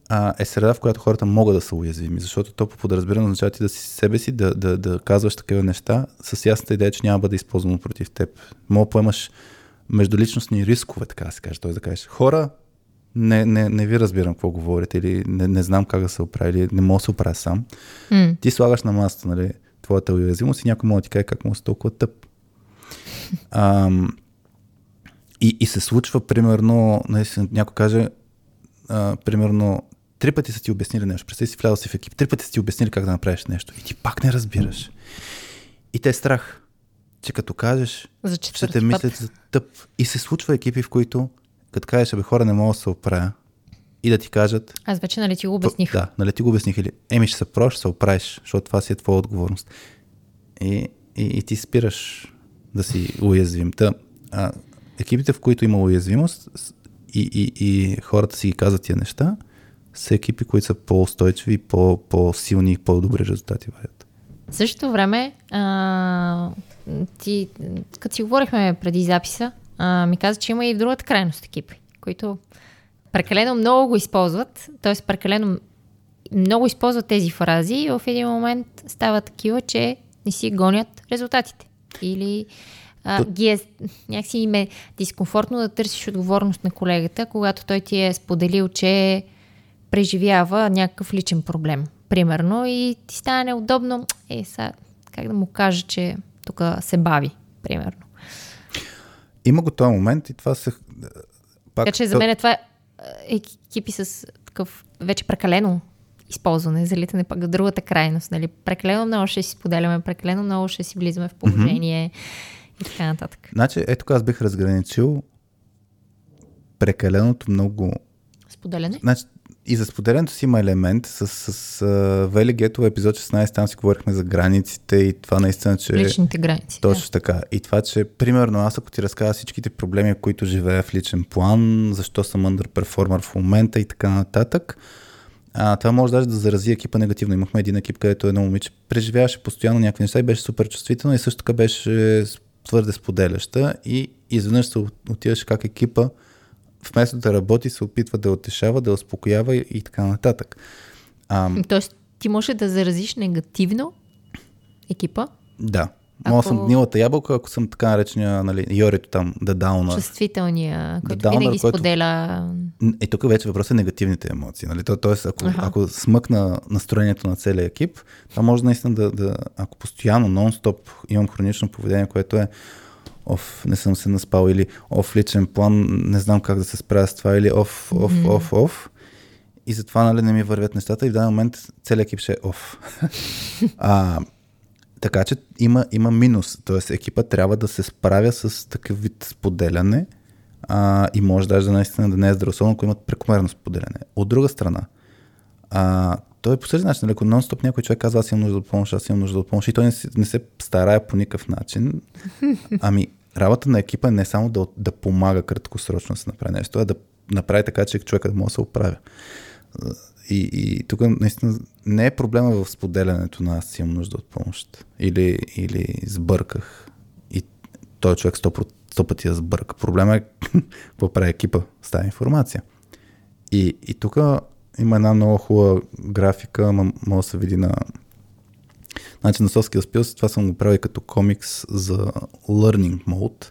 а, е среда, в която хората могат да са уязвими, защото то по подразбиране означава ти да си себе си, да, да, да казваш такива неща с ясната идея, че няма да бъде използвано против теб. Мога да поемаш междуличностни рискове, така да се каже. Т.е. да кажеш, хора, не, не, не ви разбирам какво говорите или не, не знам как да се оправя или не мога да се оправя сам. М. Ти слагаш на масата, нали, твоята уязвимост и някой може да ти каже как му си толкова тъп. Ам, и, и се случва, примерно, наистина, някой каже, а, примерно, три пъти са ти обяснили нещо. Представи си, влязъл си в екип, три пъти са ти обяснили как да направиш нещо. И ти пак не разбираш. И те е страх, че като кажеш, За ще те мислят път. за тъп. И се случва екипи, в които, като кажеш, бе, хора, не мога да се оправя, и да ти кажат, Аз вече нали ти го обясних. да, нали ти го обясних или, еми ще се прош, ще се оправиш, защото това си е твоя отговорност. И, и, и ти спираш да си уязвим. Та, а, екипите, в които има уязвимост и, и, и хората си ги казват тия неща, са екипи, които са по-устойчиви, по, по-силни и по-добри резултати вадят. В същото време, а, ти, като си говорихме преди записа, а, ми каза, че има и в другата крайност екипи, които прекалено много го използват, т.е. прекалено много използват тези фрази и в един момент стават такива, че не си гонят резултатите. Или а, ги е, някакси им е дискомфортно да търсиш отговорност на колегата, когато той ти е споделил, че преживява някакъв личен проблем, примерно, и ти стане неудобно, е, сега, как да му кажа, че тук се бави, примерно. Има го този момент и това се... Пак, така че за мен е това е екипи с такъв вече прекалено използване, залитане пък в другата крайност. Нали? Прекалено много ще си споделяме, прекалено много ще си влизаме в положение mm-hmm. и така нататък. Значи, ето аз бих разграничил прекаленото много... Споделяне? Значи, и за споделянето си има елемент. С, с, с Вели Гето епизод 16 там си говорихме за границите и това наистина, че... Личните граници. Точно да. така. И това, че примерно аз ако ти разказа всичките проблеми, които живея в личен план, защо съм underperformer в момента и така нататък, а, това може даже да зарази екипа негативно. Имахме един екип, където едно момиче преживяваше постоянно някакви неща и беше супер чувствителна и също така беше твърде споделяща и изведнъж се отиваше как екипа вместо да работи, се опитва да отешава, да успокоява и, и така нататък. А, Тоест, ти може да заразиш негативно екипа? Да. Ако... Мога съм гнилата ябълка, ако съм така наречения, нали, Йорито там, да дауна. Чувствителния, който downer, винаги който... споделя. И тук вече въпросът е негативните емоции. Нали? То, тоест, ако, ага. ако смъкна настроението на целия екип, това може наистина да, да ако постоянно, нон-стоп имам хронично поведение, което е оф, не съм се наспал или оф, личен план, не знам как да се справя с това или оф, оф, mm-hmm. оф, оф. И затова нали, не ми вървят нещата и в даден момент целият екип ще е оф. а, така че има, има минус, т.е. екипа трябва да се справя с такъв вид споделяне а, и може даже да наистина да не е здравословно, ако имат прекомерно споделяне. От друга страна, а, той е по същия начин, нали, ако нон-стоп някой човек казва, аз имам нужда от помощ, аз имам нужда от помощ и той не, не се старае по никакъв начин, ами работа на екипа е не само да, да помага краткосрочно да се направи нещо, а да направи така, че човека да може да се оправя. И, и тук наистина не е проблема в споделянето на аз имам нужда от помощ. Или, или сбърках. И той човек сто, сто пъти я сбърка. Проблема е какво прави екипа с тази информация. И, и тук има една много хубава графика, може да се види на Значи на Соския Skills това съм го правил като комикс за Learning Mode.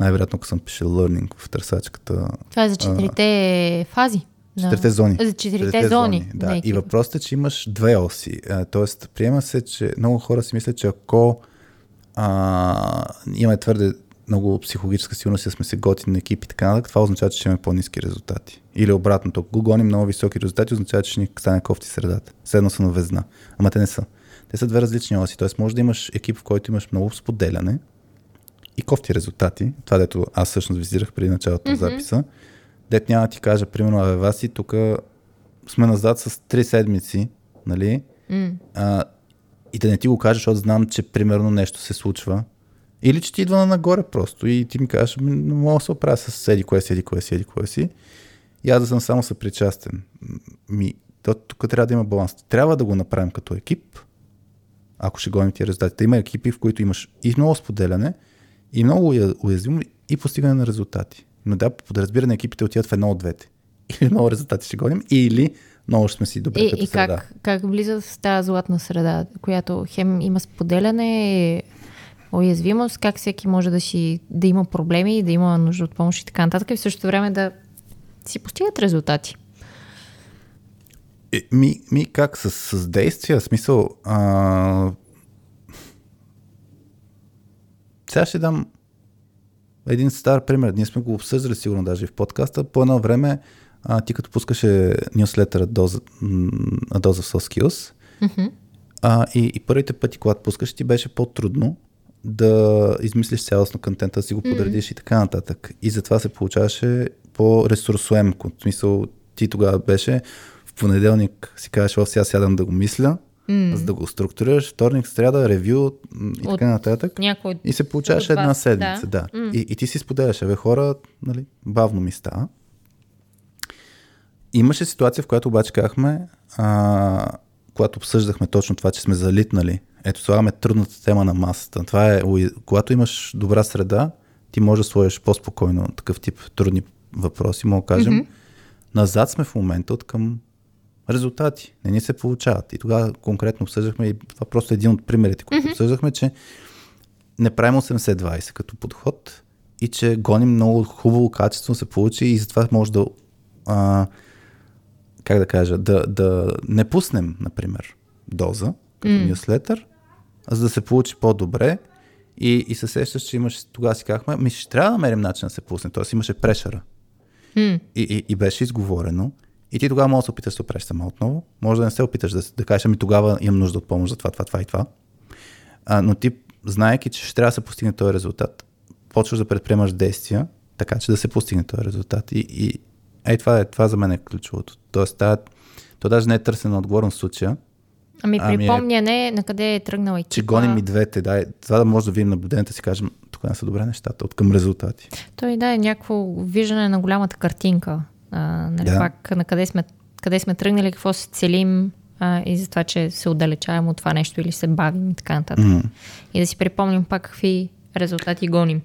Най-вероятно, ако съм пише Learning в търсачката. Това е за четирите а, фази. Четирите зони. За четирите, четирите зони. зони. Да. И въпросът е, че имаш две оси. тоест, приема се, че много хора си мислят, че ако а, имаме твърде много психологическа силност и сме се готини на екип и така нататък, това означава, че ще имаме по-низки резултати. Или обратното, ако го гоним много високи резултати, означава, че ще ни стане кофти средата. Седно са на везна. Ама те не са. Те са две различни оси. Тоест, може да имаш екип, в който имаш много споделяне и кофти резултати. Това, дето аз всъщност визирах преди началото на mm-hmm. записа. Дет няма да ти кажа, примерно, абе, Васи, тук сме назад с три седмици, нали? Mm. А, и да не ти го кажа, защото знам, че примерно нещо се случва. Или че ти идва на нагоре просто и ти ми кажеш, не мога да се оправя с седи кое, седи кое, седи кое си. И аз да съм само съпричастен. Ми, то, тук трябва да има баланс. Трябва да го направим като екип, ако ще гоним тия резултати. Има екипи, в които имаш и много споделяне, и много уязвимо, и постигане на резултати. Но да, подразбиране екипите отиват в едно от двете. Или много резултати ще гоним, или много ще сме си добре и, като и среда. Как, как влиза в тази златна среда, която хем има споделяне, уязвимост, как всеки може да, си, да има проблеми, да има нужда от помощ и така нататък, и в същото време да си постигат резултати. Е, ми, ми как с, с действия, смисъл. А... Сега ще дам един стар пример. Ние сме го обсъждали сигурно даже в подкаста. По едно време а, ти като пускаше нюслетъра Доза, Доза в Skills mm-hmm. а, и, и първите пъти, когато пускаш, ти беше по-трудно да измислиш цялостно контента, да си го подредиш mm-hmm. и така нататък. И затова се получаваше по-ресурсоемко. В смисъл, ти тогава беше в понеделник си кажеш, о, сега сядам да го мисля, mm. за да го структурираш, вторник, сряда, ревю и така нататък. Някой... И се получаваш една седмица, да. да. Mm. И, и ти си споделяш, бе, хора, нали, бавно ми става. Имаше ситуация, в която обаче казахме, а, когато обсъждахме точно това, че сме залитнали. Ето, слагаме трудната тема на масата. Това е, когато имаш добра среда, ти можеш да сложиш по-спокойно такъв тип трудни въпроси, мога да кажем. Mm-hmm. Назад сме в момента от към резултати. Не ни се получават. И тогава конкретно обсъждахме, и това просто е един от примерите, които mm-hmm. обсъждахме, че не правим 80-20 като подход и че гоним много хубаво качество се получи и затова може да а, как да кажа, да, да не пуснем, например, доза като mm. нюслетър, за да се получи по-добре и, и се сещаш, че имаш, тогава си казахме, ми ще трябва да намерим начин да се пусне, т.е. имаше прешера. Mm. И, и, и беше изговорено. И ти тогава може да се опиташ да се опреш сама отново. Може да не се опиташ да, да кажеш, ами тогава имам нужда от помощ за това, това, това и това. А, но ти, знаеки, че ще трябва да се постигне този резултат, почваш да предприемаш действия, така че да се постигне този резултат. И, и ей, това, е, това за мен е ключовото. Тоест, това, то даже не е търсена отговорност в случая. Ами, припомняне е, на къде е тръгнала екипа. Че гоним и двете, да. Това да може да видим наблюдението си кажем, тук не са добре нещата, от към резултати. Той да е някакво виждане на голямата картинка. А, нали, да. пак на къде сме, къде сме тръгнали, какво се целим а, и за това, че се отдалечаваме от това нещо или се бавим и така нататък. Mm. И да си припомним пак какви резултати гоним.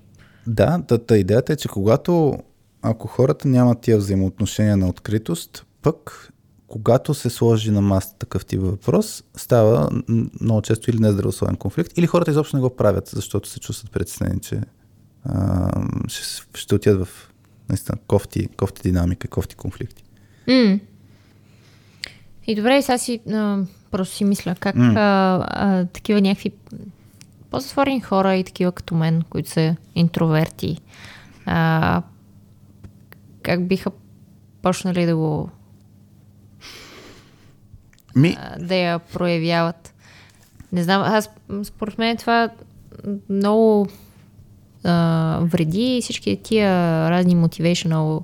Да, та идеята е, че когато ако хората нямат тия взаимоотношения на откритост, пък когато се сложи на масата такъв тип въпрос, става много често или нездравословен конфликт, или хората изобщо не го правят, защото се чувстват притеснени, че а, ще, ще отидат в наистина кофти, кофти динамика, кофти конфликти. Mm. И добре, сега си а, просто си мисля как mm. а, а, такива някакви по-затворени хора и такива като мен, които са интроверти, а, как биха почнали да го Ми... да я проявяват. Не знам, аз според мен това много а, вреди всички тия разни motivational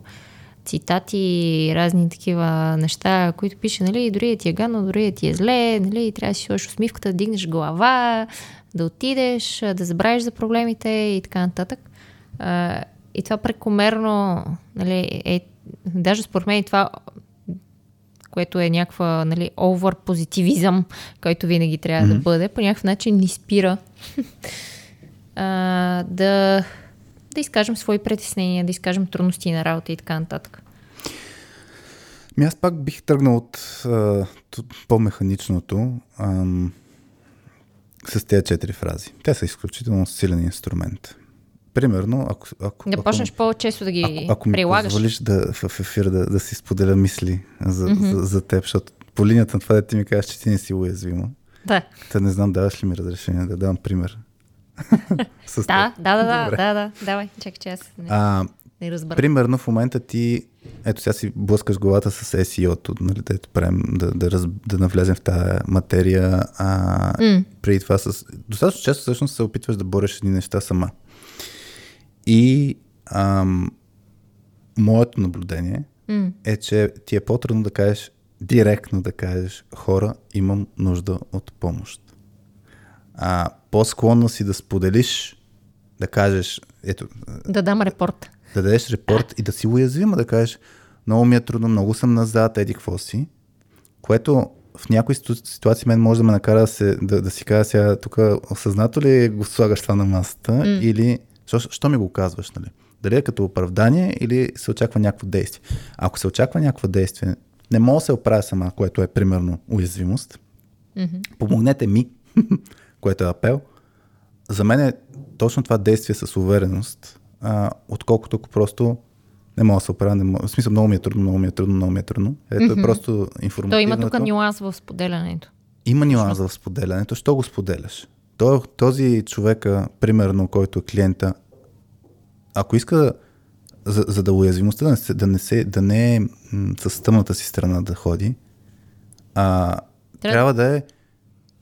цитати, разни такива неща, които пише, нали, дори да ти е гадно, дори да ти е зле, нали, трябва да си сложиш усмивката, да дигнеш глава, да отидеш, да забравиш за проблемите и така нататък. А, и това прекомерно, нали, е, даже според мен това, което е някаква, нали, овър позитивизъм, който винаги трябва mm-hmm. да бъде, по някакъв начин ни спира а, да, да изкажем свои притеснения, да изкажем трудности на работа и така нататък. Ми аз пак бих тръгнал от а, по-механичното а, с тези четири фрази. Те са изключително силен инструмент. Примерно, ако... ако да почнеш по-често да ги ако, ако ми прилагаш. позволиш да, в ефир да, да си споделя мисли за, mm-hmm. за, за теб, защото по линията на това да ти ми кажеш, че ти не си уязвима. Да. Та не знам, даваш ли ми разрешение да дам пример. Да, да, да, да, да, да, давай, чакай, че аз не, а, не разбера. Примерно в момента ти, ето сега си блъскаш главата с SEO-то, нали, да, правим, да, да, раз, да навлезем в тази материя. А, mm. Преди това с... Достатъчно често всъщност се опитваш да бореш едни неща сама. И ам, моето наблюдение mm. е, че ти е по-трудно да кажеш, директно да кажеш, хора, имам нужда от помощ. А, по-склонно си да споделиш, да кажеш, ето. Да дам репорт. Да дадеш репорт и да си уязвима, да кажеш, много ми е трудно, много съм назад, еди какво си. Което в някои ситуации мен може да ме накара да, се, да, да си кажа сега, тук осъзнато ли го слагаш това на масата mm. или що, що ми го казваш, нали? Дали е като оправдание или се очаква някакво действие. Ако се очаква някакво действие, не мога да се оправя сама, което е примерно уязвимост. Mm-hmm. Помогнете ми, което е апел. За мен е точно това действие с увереност, а, отколкото ако просто не мога да се оправя. Не мога. В смисъл, много ми е трудно, много ми е трудно, много ми е трудно. Ето mm-hmm. е просто информативно. То има тук нюанс в споделянето. Има нюанс в споделянето. Що го споделяш? този човека, примерно, който е клиента, ако иска за, за да уязвимостта да не, се, да не, се, да не е с тъмната си страна да ходи, а, трябва... трябва да е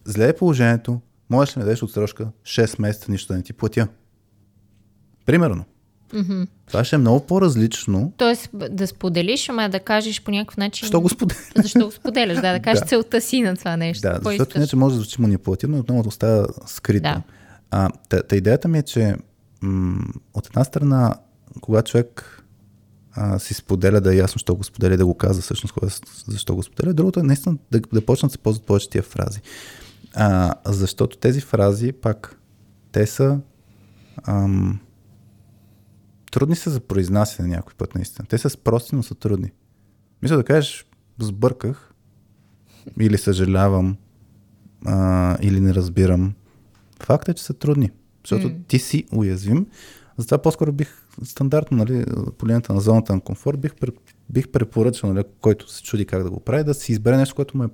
зле е положението, можеш ли да дадеш отсрочка 6 месеца, нищо да не ти платя. Примерно. Mm-hmm. Това ще е много по-различно. Тоест да споделиш, ама да кажеш по някакъв начин. Защо го споделяш? Защо го споделяш, да, да кажеш да. целта си на това нещо. Да, Кой защото иначе може да звучи манипулативно, но отново да остава скрито. Да. А, та, та идеята ми е, че м- от една страна, когато човек а, си споделя, да е ясно, защо го споделя, да го казва всъщност защо го споделя. Другото е наистина да, да почнат да се ползват повече тия фрази. А, защото тези фрази, пак, те са ам, трудни са за произнасяне някой път, наистина. Те са прости, но са трудни. Мисля да кажеш, сбърках, или съжалявам, а, или не разбирам. Факт е, че са трудни. Защото mm. ти си уязвим. Затова по-скоро бих стандартно, нали, по линията на зоната на комфорт, бих, бих препоръчал, нали, който се чуди как да го прави, да си избере нещо, което му е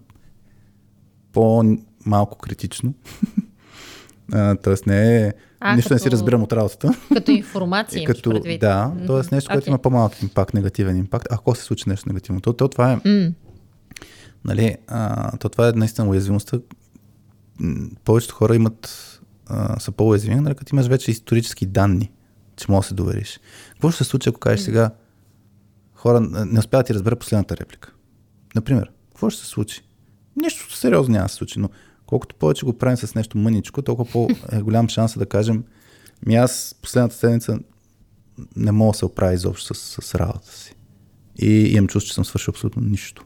по-малко критично. тоест не е... А, нищо като... не си разбирам от работата. Като информация като, предвид. Да, т.е. нещо, което okay. има по-малък импакт, негативен импакт. Ако се случи нещо негативно, то, то това е... Mm. Нали, а, то това е наистина уязвимостта. Повечето хора имат а, са по-уязвими, нали, като имаш вече исторически данни, че може да се довериш. Какво ще се случи, ако кажеш сега, хора не успяват да ти разбера последната реплика? Например, какво ще се случи? Нещо сериозно няма да се случи, но колкото повече го правим с нещо мъничко, толкова по-голям шанс да кажем, ми аз последната седмица не мога да се оправя изобщо с, с работата си. И имам чувство, че съм свършил абсолютно нищо.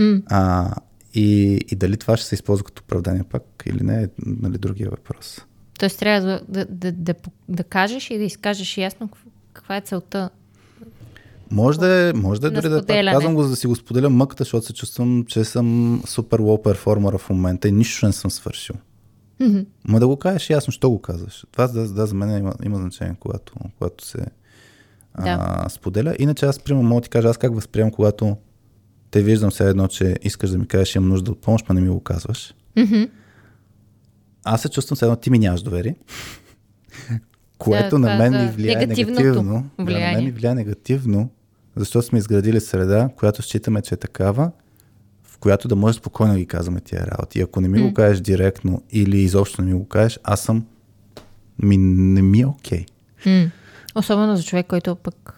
Mm. А, и, и дали това ще се използва като оправдание пак или не, е нали, другия въпрос. Тоест трябва да, да, да, да, да кажеш и да изкажеш ясно каква е целта. Може да е, може да е дори да е казвам го, за да си го споделя мъката, защото се чувствам, че съм супер лоу перформера в момента и нищо не съм свършил. Mm-hmm. Ма да го кажеш ясно, що го казваш. Това да, да за мен има, има значение, когато, когато се да. а, споделя. Иначе аз, примерно, мога да ти кажа, аз как възприемам, когато те виждам все едно, че искаш да ми кажеш, имам нужда от помощ, но не ми го казваш. Mm-hmm. Аз се чувствам все едно, ти ми нямаш доверие. което да, на мен ми влияе негативно. Влияние. Да, на мен ми влияе негативно, защото сме изградили среда, която считаме, че е такава, в която да може спокойно да ги казваме тия работи. И ако не ми mm. го кажеш директно или изобщо не ми го кажеш, аз съм... Ми, не ми е окей. Okay. Mm. Особено за човек, който пък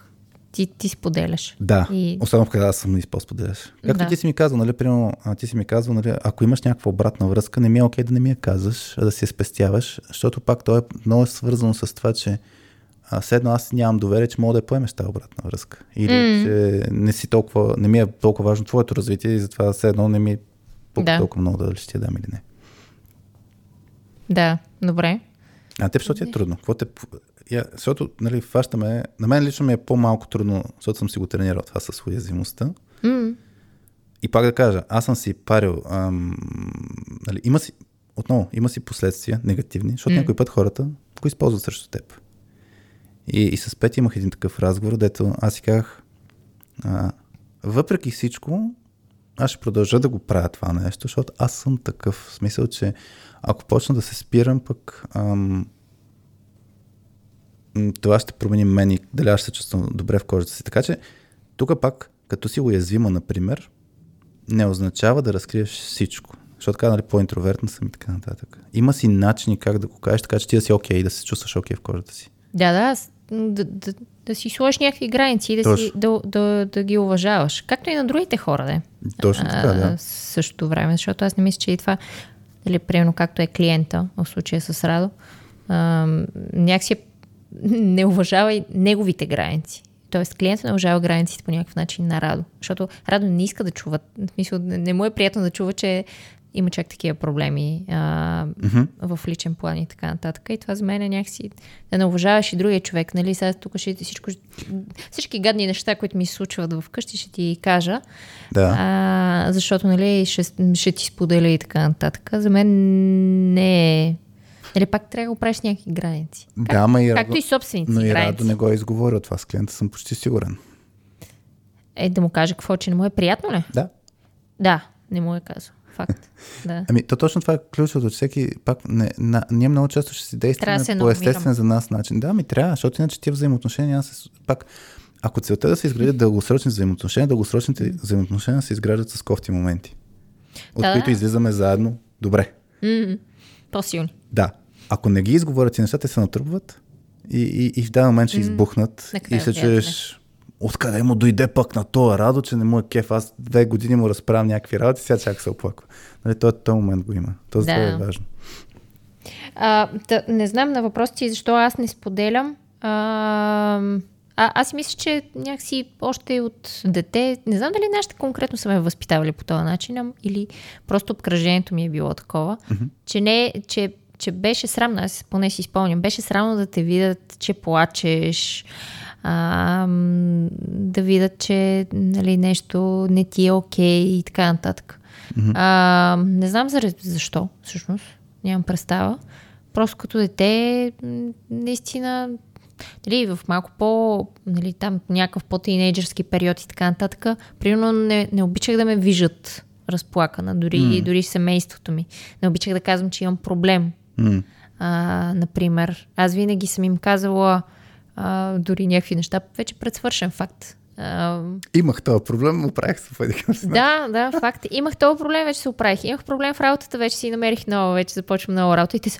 ти, ти споделяш. Да, и... особено в аз съм изпо споделяш. Както да. ти си ми казал, нали, примерно, ти си ми казал, нали, ако имаш някаква обратна връзка, не ми е окей да не ми я казваш, а да си я спестяваш, защото пак то е много свързано с това, че а, седно аз нямам доверие, че мога да я поемеш тази обратна връзка. Или mm. че не, си толкова, не ми е толкова важно твоето развитие и затова все едно не ми е да. толкова много да ще ти я дам или не. Да, добре. А теб, защото ти е трудно? Какво те, я, защото, нали, фащаме, на мен лично ми е по-малко трудно, защото съм си го тренирал това с уязвимостта. Mm. И пак да кажа, аз съм си парил, ам, нали, има си, отново, има си последствия негативни, защото mm. някой път хората го използват срещу теб. И, и с Пети имах един такъв разговор, дето аз си казах, а, въпреки всичко, аз ще продължа да го правя това нещо, защото аз съм такъв. В смисъл, че ако почна да се спирам, пък ам, това ще промени мен и дали аз се чувствам добре в кожата си. Така че, тук пак, като си уязвима, например, не означава да разкриеш всичко. Защото така, нали, по-интровертна съм и така нататък. Има си начини как да го кажеш, така че ти да си окей, okay, да се чувстваш окей okay в кожата си. Да, да, да, да, да си сложиш някакви граници и да, си, да, да, да ги уважаваш. Както и на другите хора, да. Точно така, да. Същото време, защото аз не мисля, че и това, дали, примерно както е клиента, в случая с Радо, а, някакси е не уважава и неговите граници. Тоест, клиентът не уважава границите по някакъв начин на Радо. Защото Радо не иска да чува. В смисъл, не му е приятно да чува, че има чак такива проблеми а, mm-hmm. в личен план и така нататък. И това за мен е някакси да не уважаваш и другия човек. Нали? Сега тук ще ти всичко, всички гадни неща, които ми се случват в къщи, ще ти кажа. Да. А, защото нали, ще, ще ти споделя и така нататък. За мен не е или пак трябва да го правиш някакви граници. Как, да, ма и Както и собствените Но и Радо не го е изговорил това с клиента, съм почти сигурен. Е, да му каже какво, че не му е приятно ли? Да. Да, не му е казал. Факт. Да. Ами, то точно това е ключовото, че всеки пак, не, на, ние много често ще си действаме по естествен за нас начин. Да, ми трябва, защото иначе тия взаимоотношения, аз пак, ако целта е да се изградят дългосрочни взаимоотношения, дългосрочните взаимоотношения се изграждат с кофти моменти, от да, които да. излизаме заедно добре. Mm-hmm. По-силни. Да. Ако не ги изговорят и нещата се натрупват и, и, и в даден момент ще избухнат mm, и се чуеш откъде му дойде пък на това радо, че не му е кеф. Аз две години му разправям някакви работи, сега чак се оплаква. Нали, този, този момент го има. Това да. е важно. А, да, не знам на въпроса ти защо аз не споделям. А, а, аз мисля, че някакси още от дете, не знам дали нашите конкретно са ме възпитавали по този начин, или просто обкръжението ми е било такова, mm-hmm. че не, че че беше срамно, аз поне си спомням, беше срамно да те видят, че плачеш, а, да видят, че нали, нещо не ти е окей okay и така нататък. Mm-hmm. А, не знам за, защо, всъщност, нямам представа. просто като дете, наистина, нали, в малко по, нали, там някакъв по-тинейджърски период и така нататък, примерно не, не обичах да ме виждат разплакана, дори, М. дори семейството ми. Не обичах да казвам, че имам проблем. А, например, аз винаги съм им казала а, дори някакви неща, вече предсвършен факт. А, Имах този проблем, оправих се си. да, да, факт. Имах този проблем, вече се оправих. Имах проблем в работата, вече си намерих нова, вече започвам нова работа. И те са,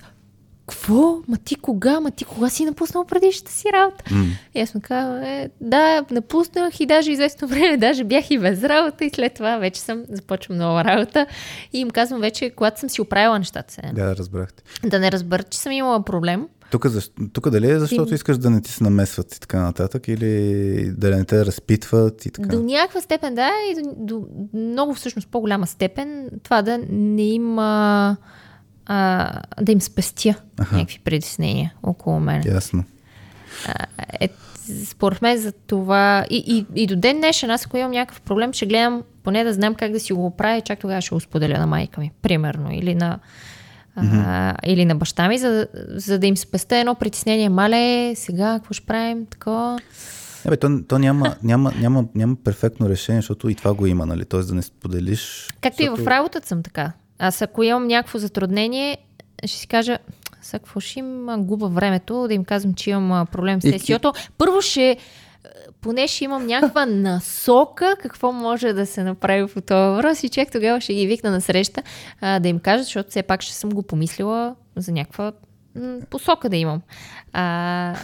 какво? Ма ти кога? Ма ти кога си напуснал предишната си работа? М. И аз му казвам, е, да, напуснах и даже известно време, даже бях и без работа и след това вече съм, започвам нова работа и им казвам вече, когато съм си оправила нещата се. Да, разбрахте. Да не разберат, че съм имала проблем. Тук, защ... Тук дали е защото Ти- искаш да не ти се намесват и така нататък, или да не те разпитват и така? До някаква степен, да, и до, до много всъщност по-голяма степен това да не им а, да им спестя Аха. някакви притеснения около мен. Ясно. Е, според мен за това и, и, и до ден днешен, аз ако имам някакъв проблем, ще гледам поне да знам как да си го оправя и чак тогава ще го споделя на майка ми, примерно, или на, а, или на баща ми, за, за да им спеста едно притеснение. Мале, сега какво ще правим? Такова. Не, бе, то, то няма, няма, няма, няма перфектно решение, защото и това го има, нали? Тоест да не споделиш. Както и защото... в работата съм така. Аз ако имам някакво затруднение, ще си кажа, сега какво ще им губа времето да им казвам, че имам проблем с сесиото. Първо ще, поне ще имам някаква насока какво може да се направи по този въпрос и чак тогава ще ги викна на среща а, да им кажа, защото все пак ще съм го помислила за някаква м, посока да имам. А,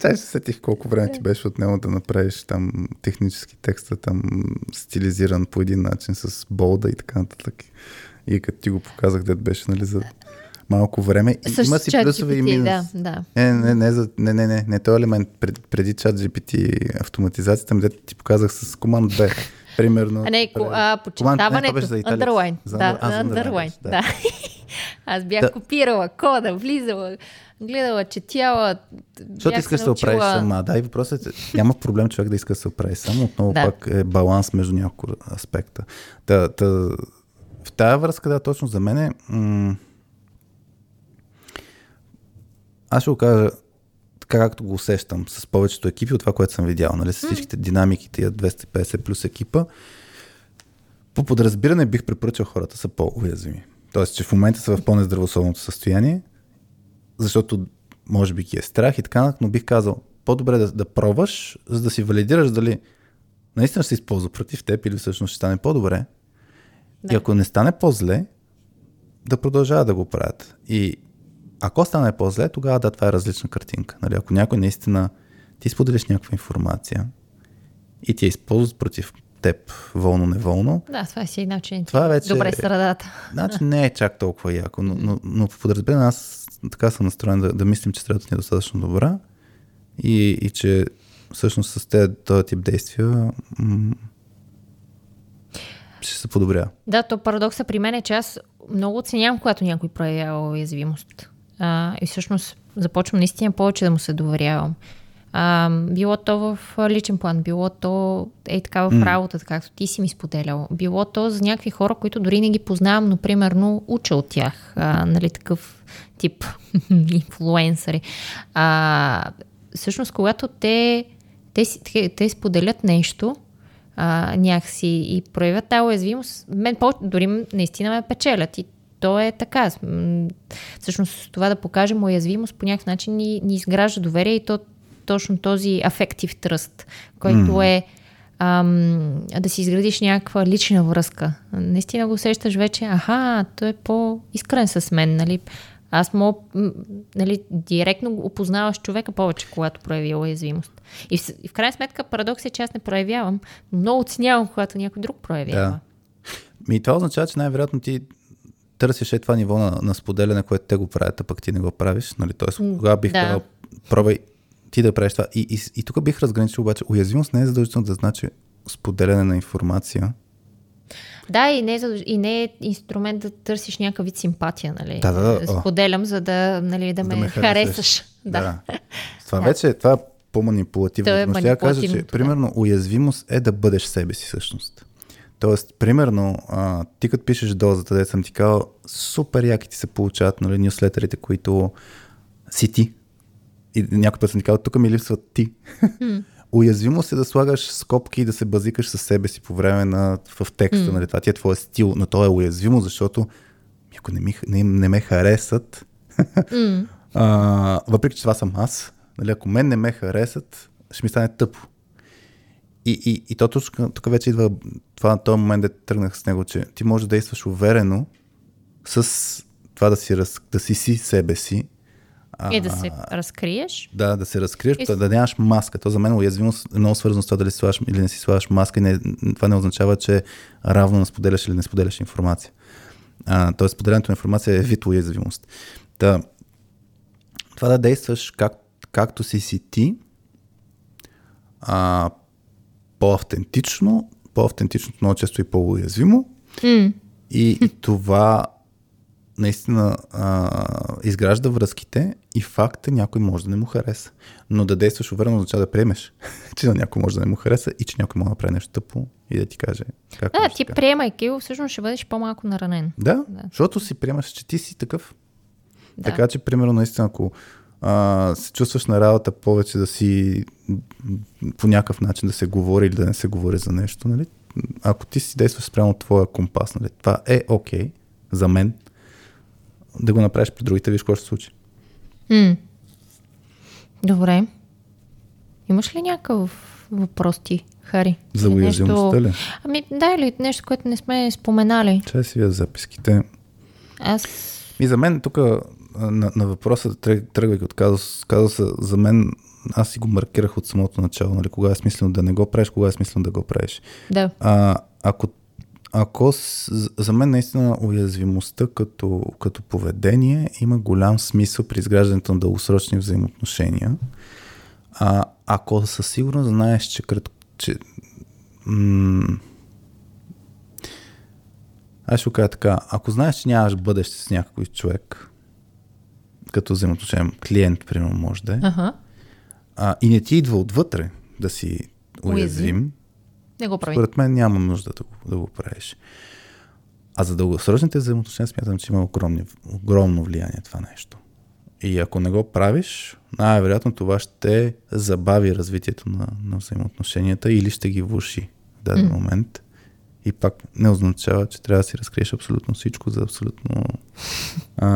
Тя се сетих колко време ти беше отнело да направиш там технически текста, там стилизиран по един начин с болда и така нататък. И като ти го показах, дед беше, нали, за малко време. И с има си плюсове и GPT, минус. Да, да. Не, не, не, за, не, не, не, не, този елемент пред, преди чат GPT автоматизацията, дето ти показах с команд B. Примерно. А не, ко, а, Команд- не, за. Underline. За Да, а, underline. Да. да. Аз бях Да. копирала кода, влизала, гледала, четяла. Защото искаш да се оправиш сама. Да, и въпросът е, няма проблем човек да иска да се оправи само. Отново Да. пак е баланс между няколко аспекта. Та, та, тази връзка, да, точно за мен е... М- аз ще го кажа така както го усещам с повечето екипи от това, което съм видял, нали, с всичките динамики, тия 250 плюс екипа. По подразбиране бих препоръчал хората са по-уязвими. Тоест, че в момента са в по-нездравословното състояние, защото може би ги е страх и така, но бих казал, по-добре да, да пробваш, за да си валидираш дали наистина ще се използва против теб или всъщност ще стане по-добре. Да. И ако не стане по-зле, да продължават да го правят. И ако стане по-зле, тогава да, това е различна картинка. Нали? Ако някой наистина ти споделиш някаква информация и ти я използват против теб волно-неволно, Да, това е си начин. Това вече Добре средата. Значи не е чак толкова яко, но, но, но по подразбиране аз така съм настроен да, да мислим, че средата ни е достатъчно добра и, и че всъщност с тези този тип действия м- ще се подобря. Да, то парадокса при мен е, че аз много оценявам, когато някой проявява уязвимост. А, и всъщност започвам наистина повече да му се доверявам. А, било то в личен план, било то е така в работата, както ти си ми споделял. Било то за някакви хора, които дори не ги познавам, но примерно уча от тях. А, нали, такъв тип инфлуенсъри. А, всъщност, когато те, те, те, те споделят нещо, а, някакси и проявят тази уязвимост, мен по- дори наистина ме печелят. И то е така. Всъщност това да покажем уязвимост по някакъв начин ни, ни изгражда доверие и то точно този афектив тръст, който е ам, да си изградиш някаква лична връзка. Наистина го усещаш вече, аха, той е по-искрен с мен, нали? Аз мога, нали, директно опознаваш човека повече, когато прояви уязвимост. И в, и в крайна сметка парадокс е, че аз не проявявам, но много оценявам, когато някой друг проявява. Да. Ми това означава, че най-вероятно ти търсиш е това ниво на, на споделяне, което те го правят, а пък ти не го правиш. Нали? Тоест, кога бих да. казал, ти да правиш това. И, и, и тук бих разграничил обаче, уязвимост не е задължително да значи споделяне на информация. Да, и не, е задълж- и не е инструмент да търсиш някакъв вид симпатия, нали? Да, да, да. Споделям, за да, нали, да, ме, ме харесаш. Да. Това вече е, това по-манипулативно. Е Но ще я кажа, че примерно уязвимост е да бъдеш себе си всъщност. Тоест, примерно, а, ти като пишеш дозата, де съм ти казал, супер яки ти се получават, нали, нюслетерите, които си ти. И някой път съм ти казал, тук ми липсват ти. Уязвимост е да слагаш скобки и да се базикаш със себе си по време на, в текста, М. нали, това ти е твоя стил, но то е уязвимо, защото ако не, ми, не, не ме харесат, М. а, въпреки че това съм аз, нали, ако мен не ме харесат, ще ми стане тъпо. И, и, и то тук, тук вече идва това на този момент, да тръгнах с него, че ти можеш да действаш уверено с това да си, раз, да си си себе си. А, И да се разкриеш. да, да се разкриеш, И да, нямаш маска. То за мен уязвимост е много свързано с това дали слагаш или не си слагаш маска. И не, това не означава, че равно не споделяш или не споделяш информация. А, тоест, споделянето на информация е вид уязвимост. Та, това да действаш как, както си си ти, а, по-автентично, по-автентичното много често и по-уязвимо. М. И, и това наистина а, изгражда връзките и факт е някой може да не му хареса. Но да действаш уверено означава да приемеш, че на някой може да не му хареса и че някой може да прави нещо тъпо и да ти каже как Да, ти така. приемайки го, всъщност ще бъдеш по-малко наранен. Да, Да. защото си приемаш, че ти си такъв. Да. Така че, примерно, наистина, ако а, се чувстваш на работа повече да си по някакъв начин да се говори или да не се говори за нещо, нали? ако ти си действаш спрямо твоя компас, нали? това е окей okay, за мен, да го направиш при другите, виж какво ще се случи. М. Добре. Имаш ли някакъв въпрос ти, Хари? За уязвимостта нещо... ли? Ами, да, или нещо, което не сме споменали. Чай си вия записките. Аз... И за мен тук на, на въпроса, тръг- тръгвайки от казус, казуса, за мен аз си го маркирах от самото начало, нали, кога е смислено да не го правиш, кога е смислено да го правиш. Да. А, ако, ако за мен наистина уязвимостта като, като поведение има голям смисъл при изграждането на дългосрочни взаимоотношения. А, ако със сигурност знаеш, че, крат, че м- аз ще кажа така, ако знаеш, че нямаш бъдеще с някой човек, като взаимоотношение, клиент, примерно, може да е, Аха. а, и не ти идва отвътре да си Уязвим. Не го прави. според мен няма нужда да го, да го правиш. А за дългосрочните взаимоотношения смятам, че има огромни, огромно влияние това нещо. И ако не го правиш, най-вероятно това ще забави развитието на, на взаимоотношенията или ще ги влуши в даден М. момент. И пак не означава, че трябва да си разкриеш абсолютно всичко за абсолютно а,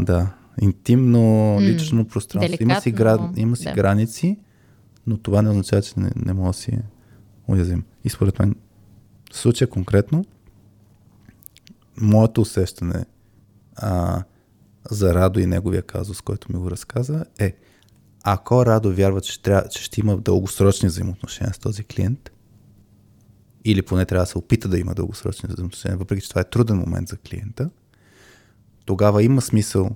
да, интимно, лично пространство. Има си, гра... Деликатно, има си да. граници, но това не означава, че не, не може да си уязвим. И според мен, в случая конкретно, моето усещане а, за Радо и неговия казус, който ми го разказа, е ако Радо вярва, че, трябва, че ще има дългосрочни взаимоотношения с този клиент, или поне трябва да се опита да има дългосрочни взаимоотношения, въпреки че това е труден момент за клиента, тогава има смисъл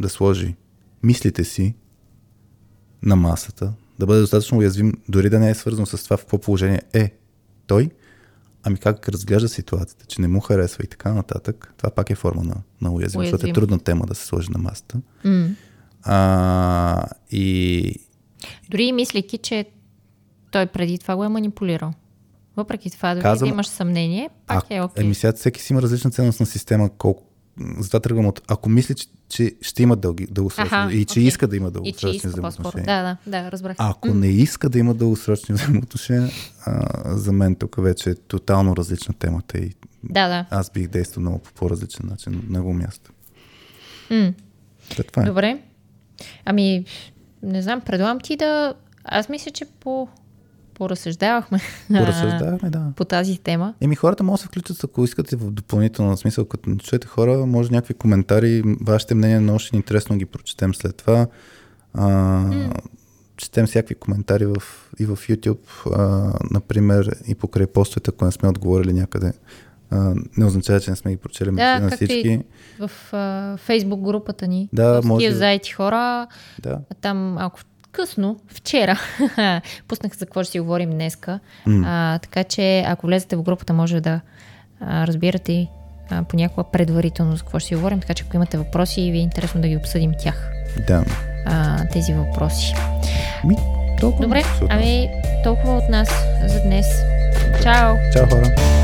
да сложи мислите си на масата, да бъде достатъчно уязвим, дори да не е свързано с това в какво положение е той, ами как разглежда ситуацията, че не му харесва и така нататък, това пак е форма на, на уязвим, защото е Уязвим. трудна тема да се сложи на масата. М. А, и Дори и мислейки, че той преди това го е манипулирал. Въпреки това, дори Казвам- да имаш съмнение, пак е окей. Еми сега всеки си има различна ценностна система, колко затова тръгвам от... Ако мисли, че, че ще има дълги, дългосрочни Аха, и че окей. иска да има дългосрочни иска взаимоотношения. Да, да, да, разбрах. Ако не иска да има дългосрочни взаимоотношения, а, за мен тук вече е тотално различна темата и Да, да. аз бих действал много по по-различен начин на него място. Та, това е. Добре. Ами, не знам, предлагам ти да... Аз мисля, че по... поразсъждавахме Поразсъждаваме, да. по тази тема. Еми хората могат да се включат, ако искате в допълнителна смисъл, като ни чуете хора, може някакви коментари, вашите мнения много ще ни е интересно ги прочетем след това. А, Четем всякакви коментари в, и в YouTube, а, например, и покрай постовете, ако не сме отговорили някъде. А, не означава, че не сме ги прочели Да, на всички. В а, Фейсбук групата ни. Да, може заети хора. Да. Там, ако късно, вчера, пуснах за какво ще си говорим днеска. М. А, така че, ако влезете в групата, може да а, разбирате а, понякога предварително за какво ще си говорим. Така че, ако имате въпроси, ви е интересно да ги обсъдим тях. Да. А, тези въпроси. Ми, толкова. Добре, ами толкова от нас за днес. Чао! Чао хора.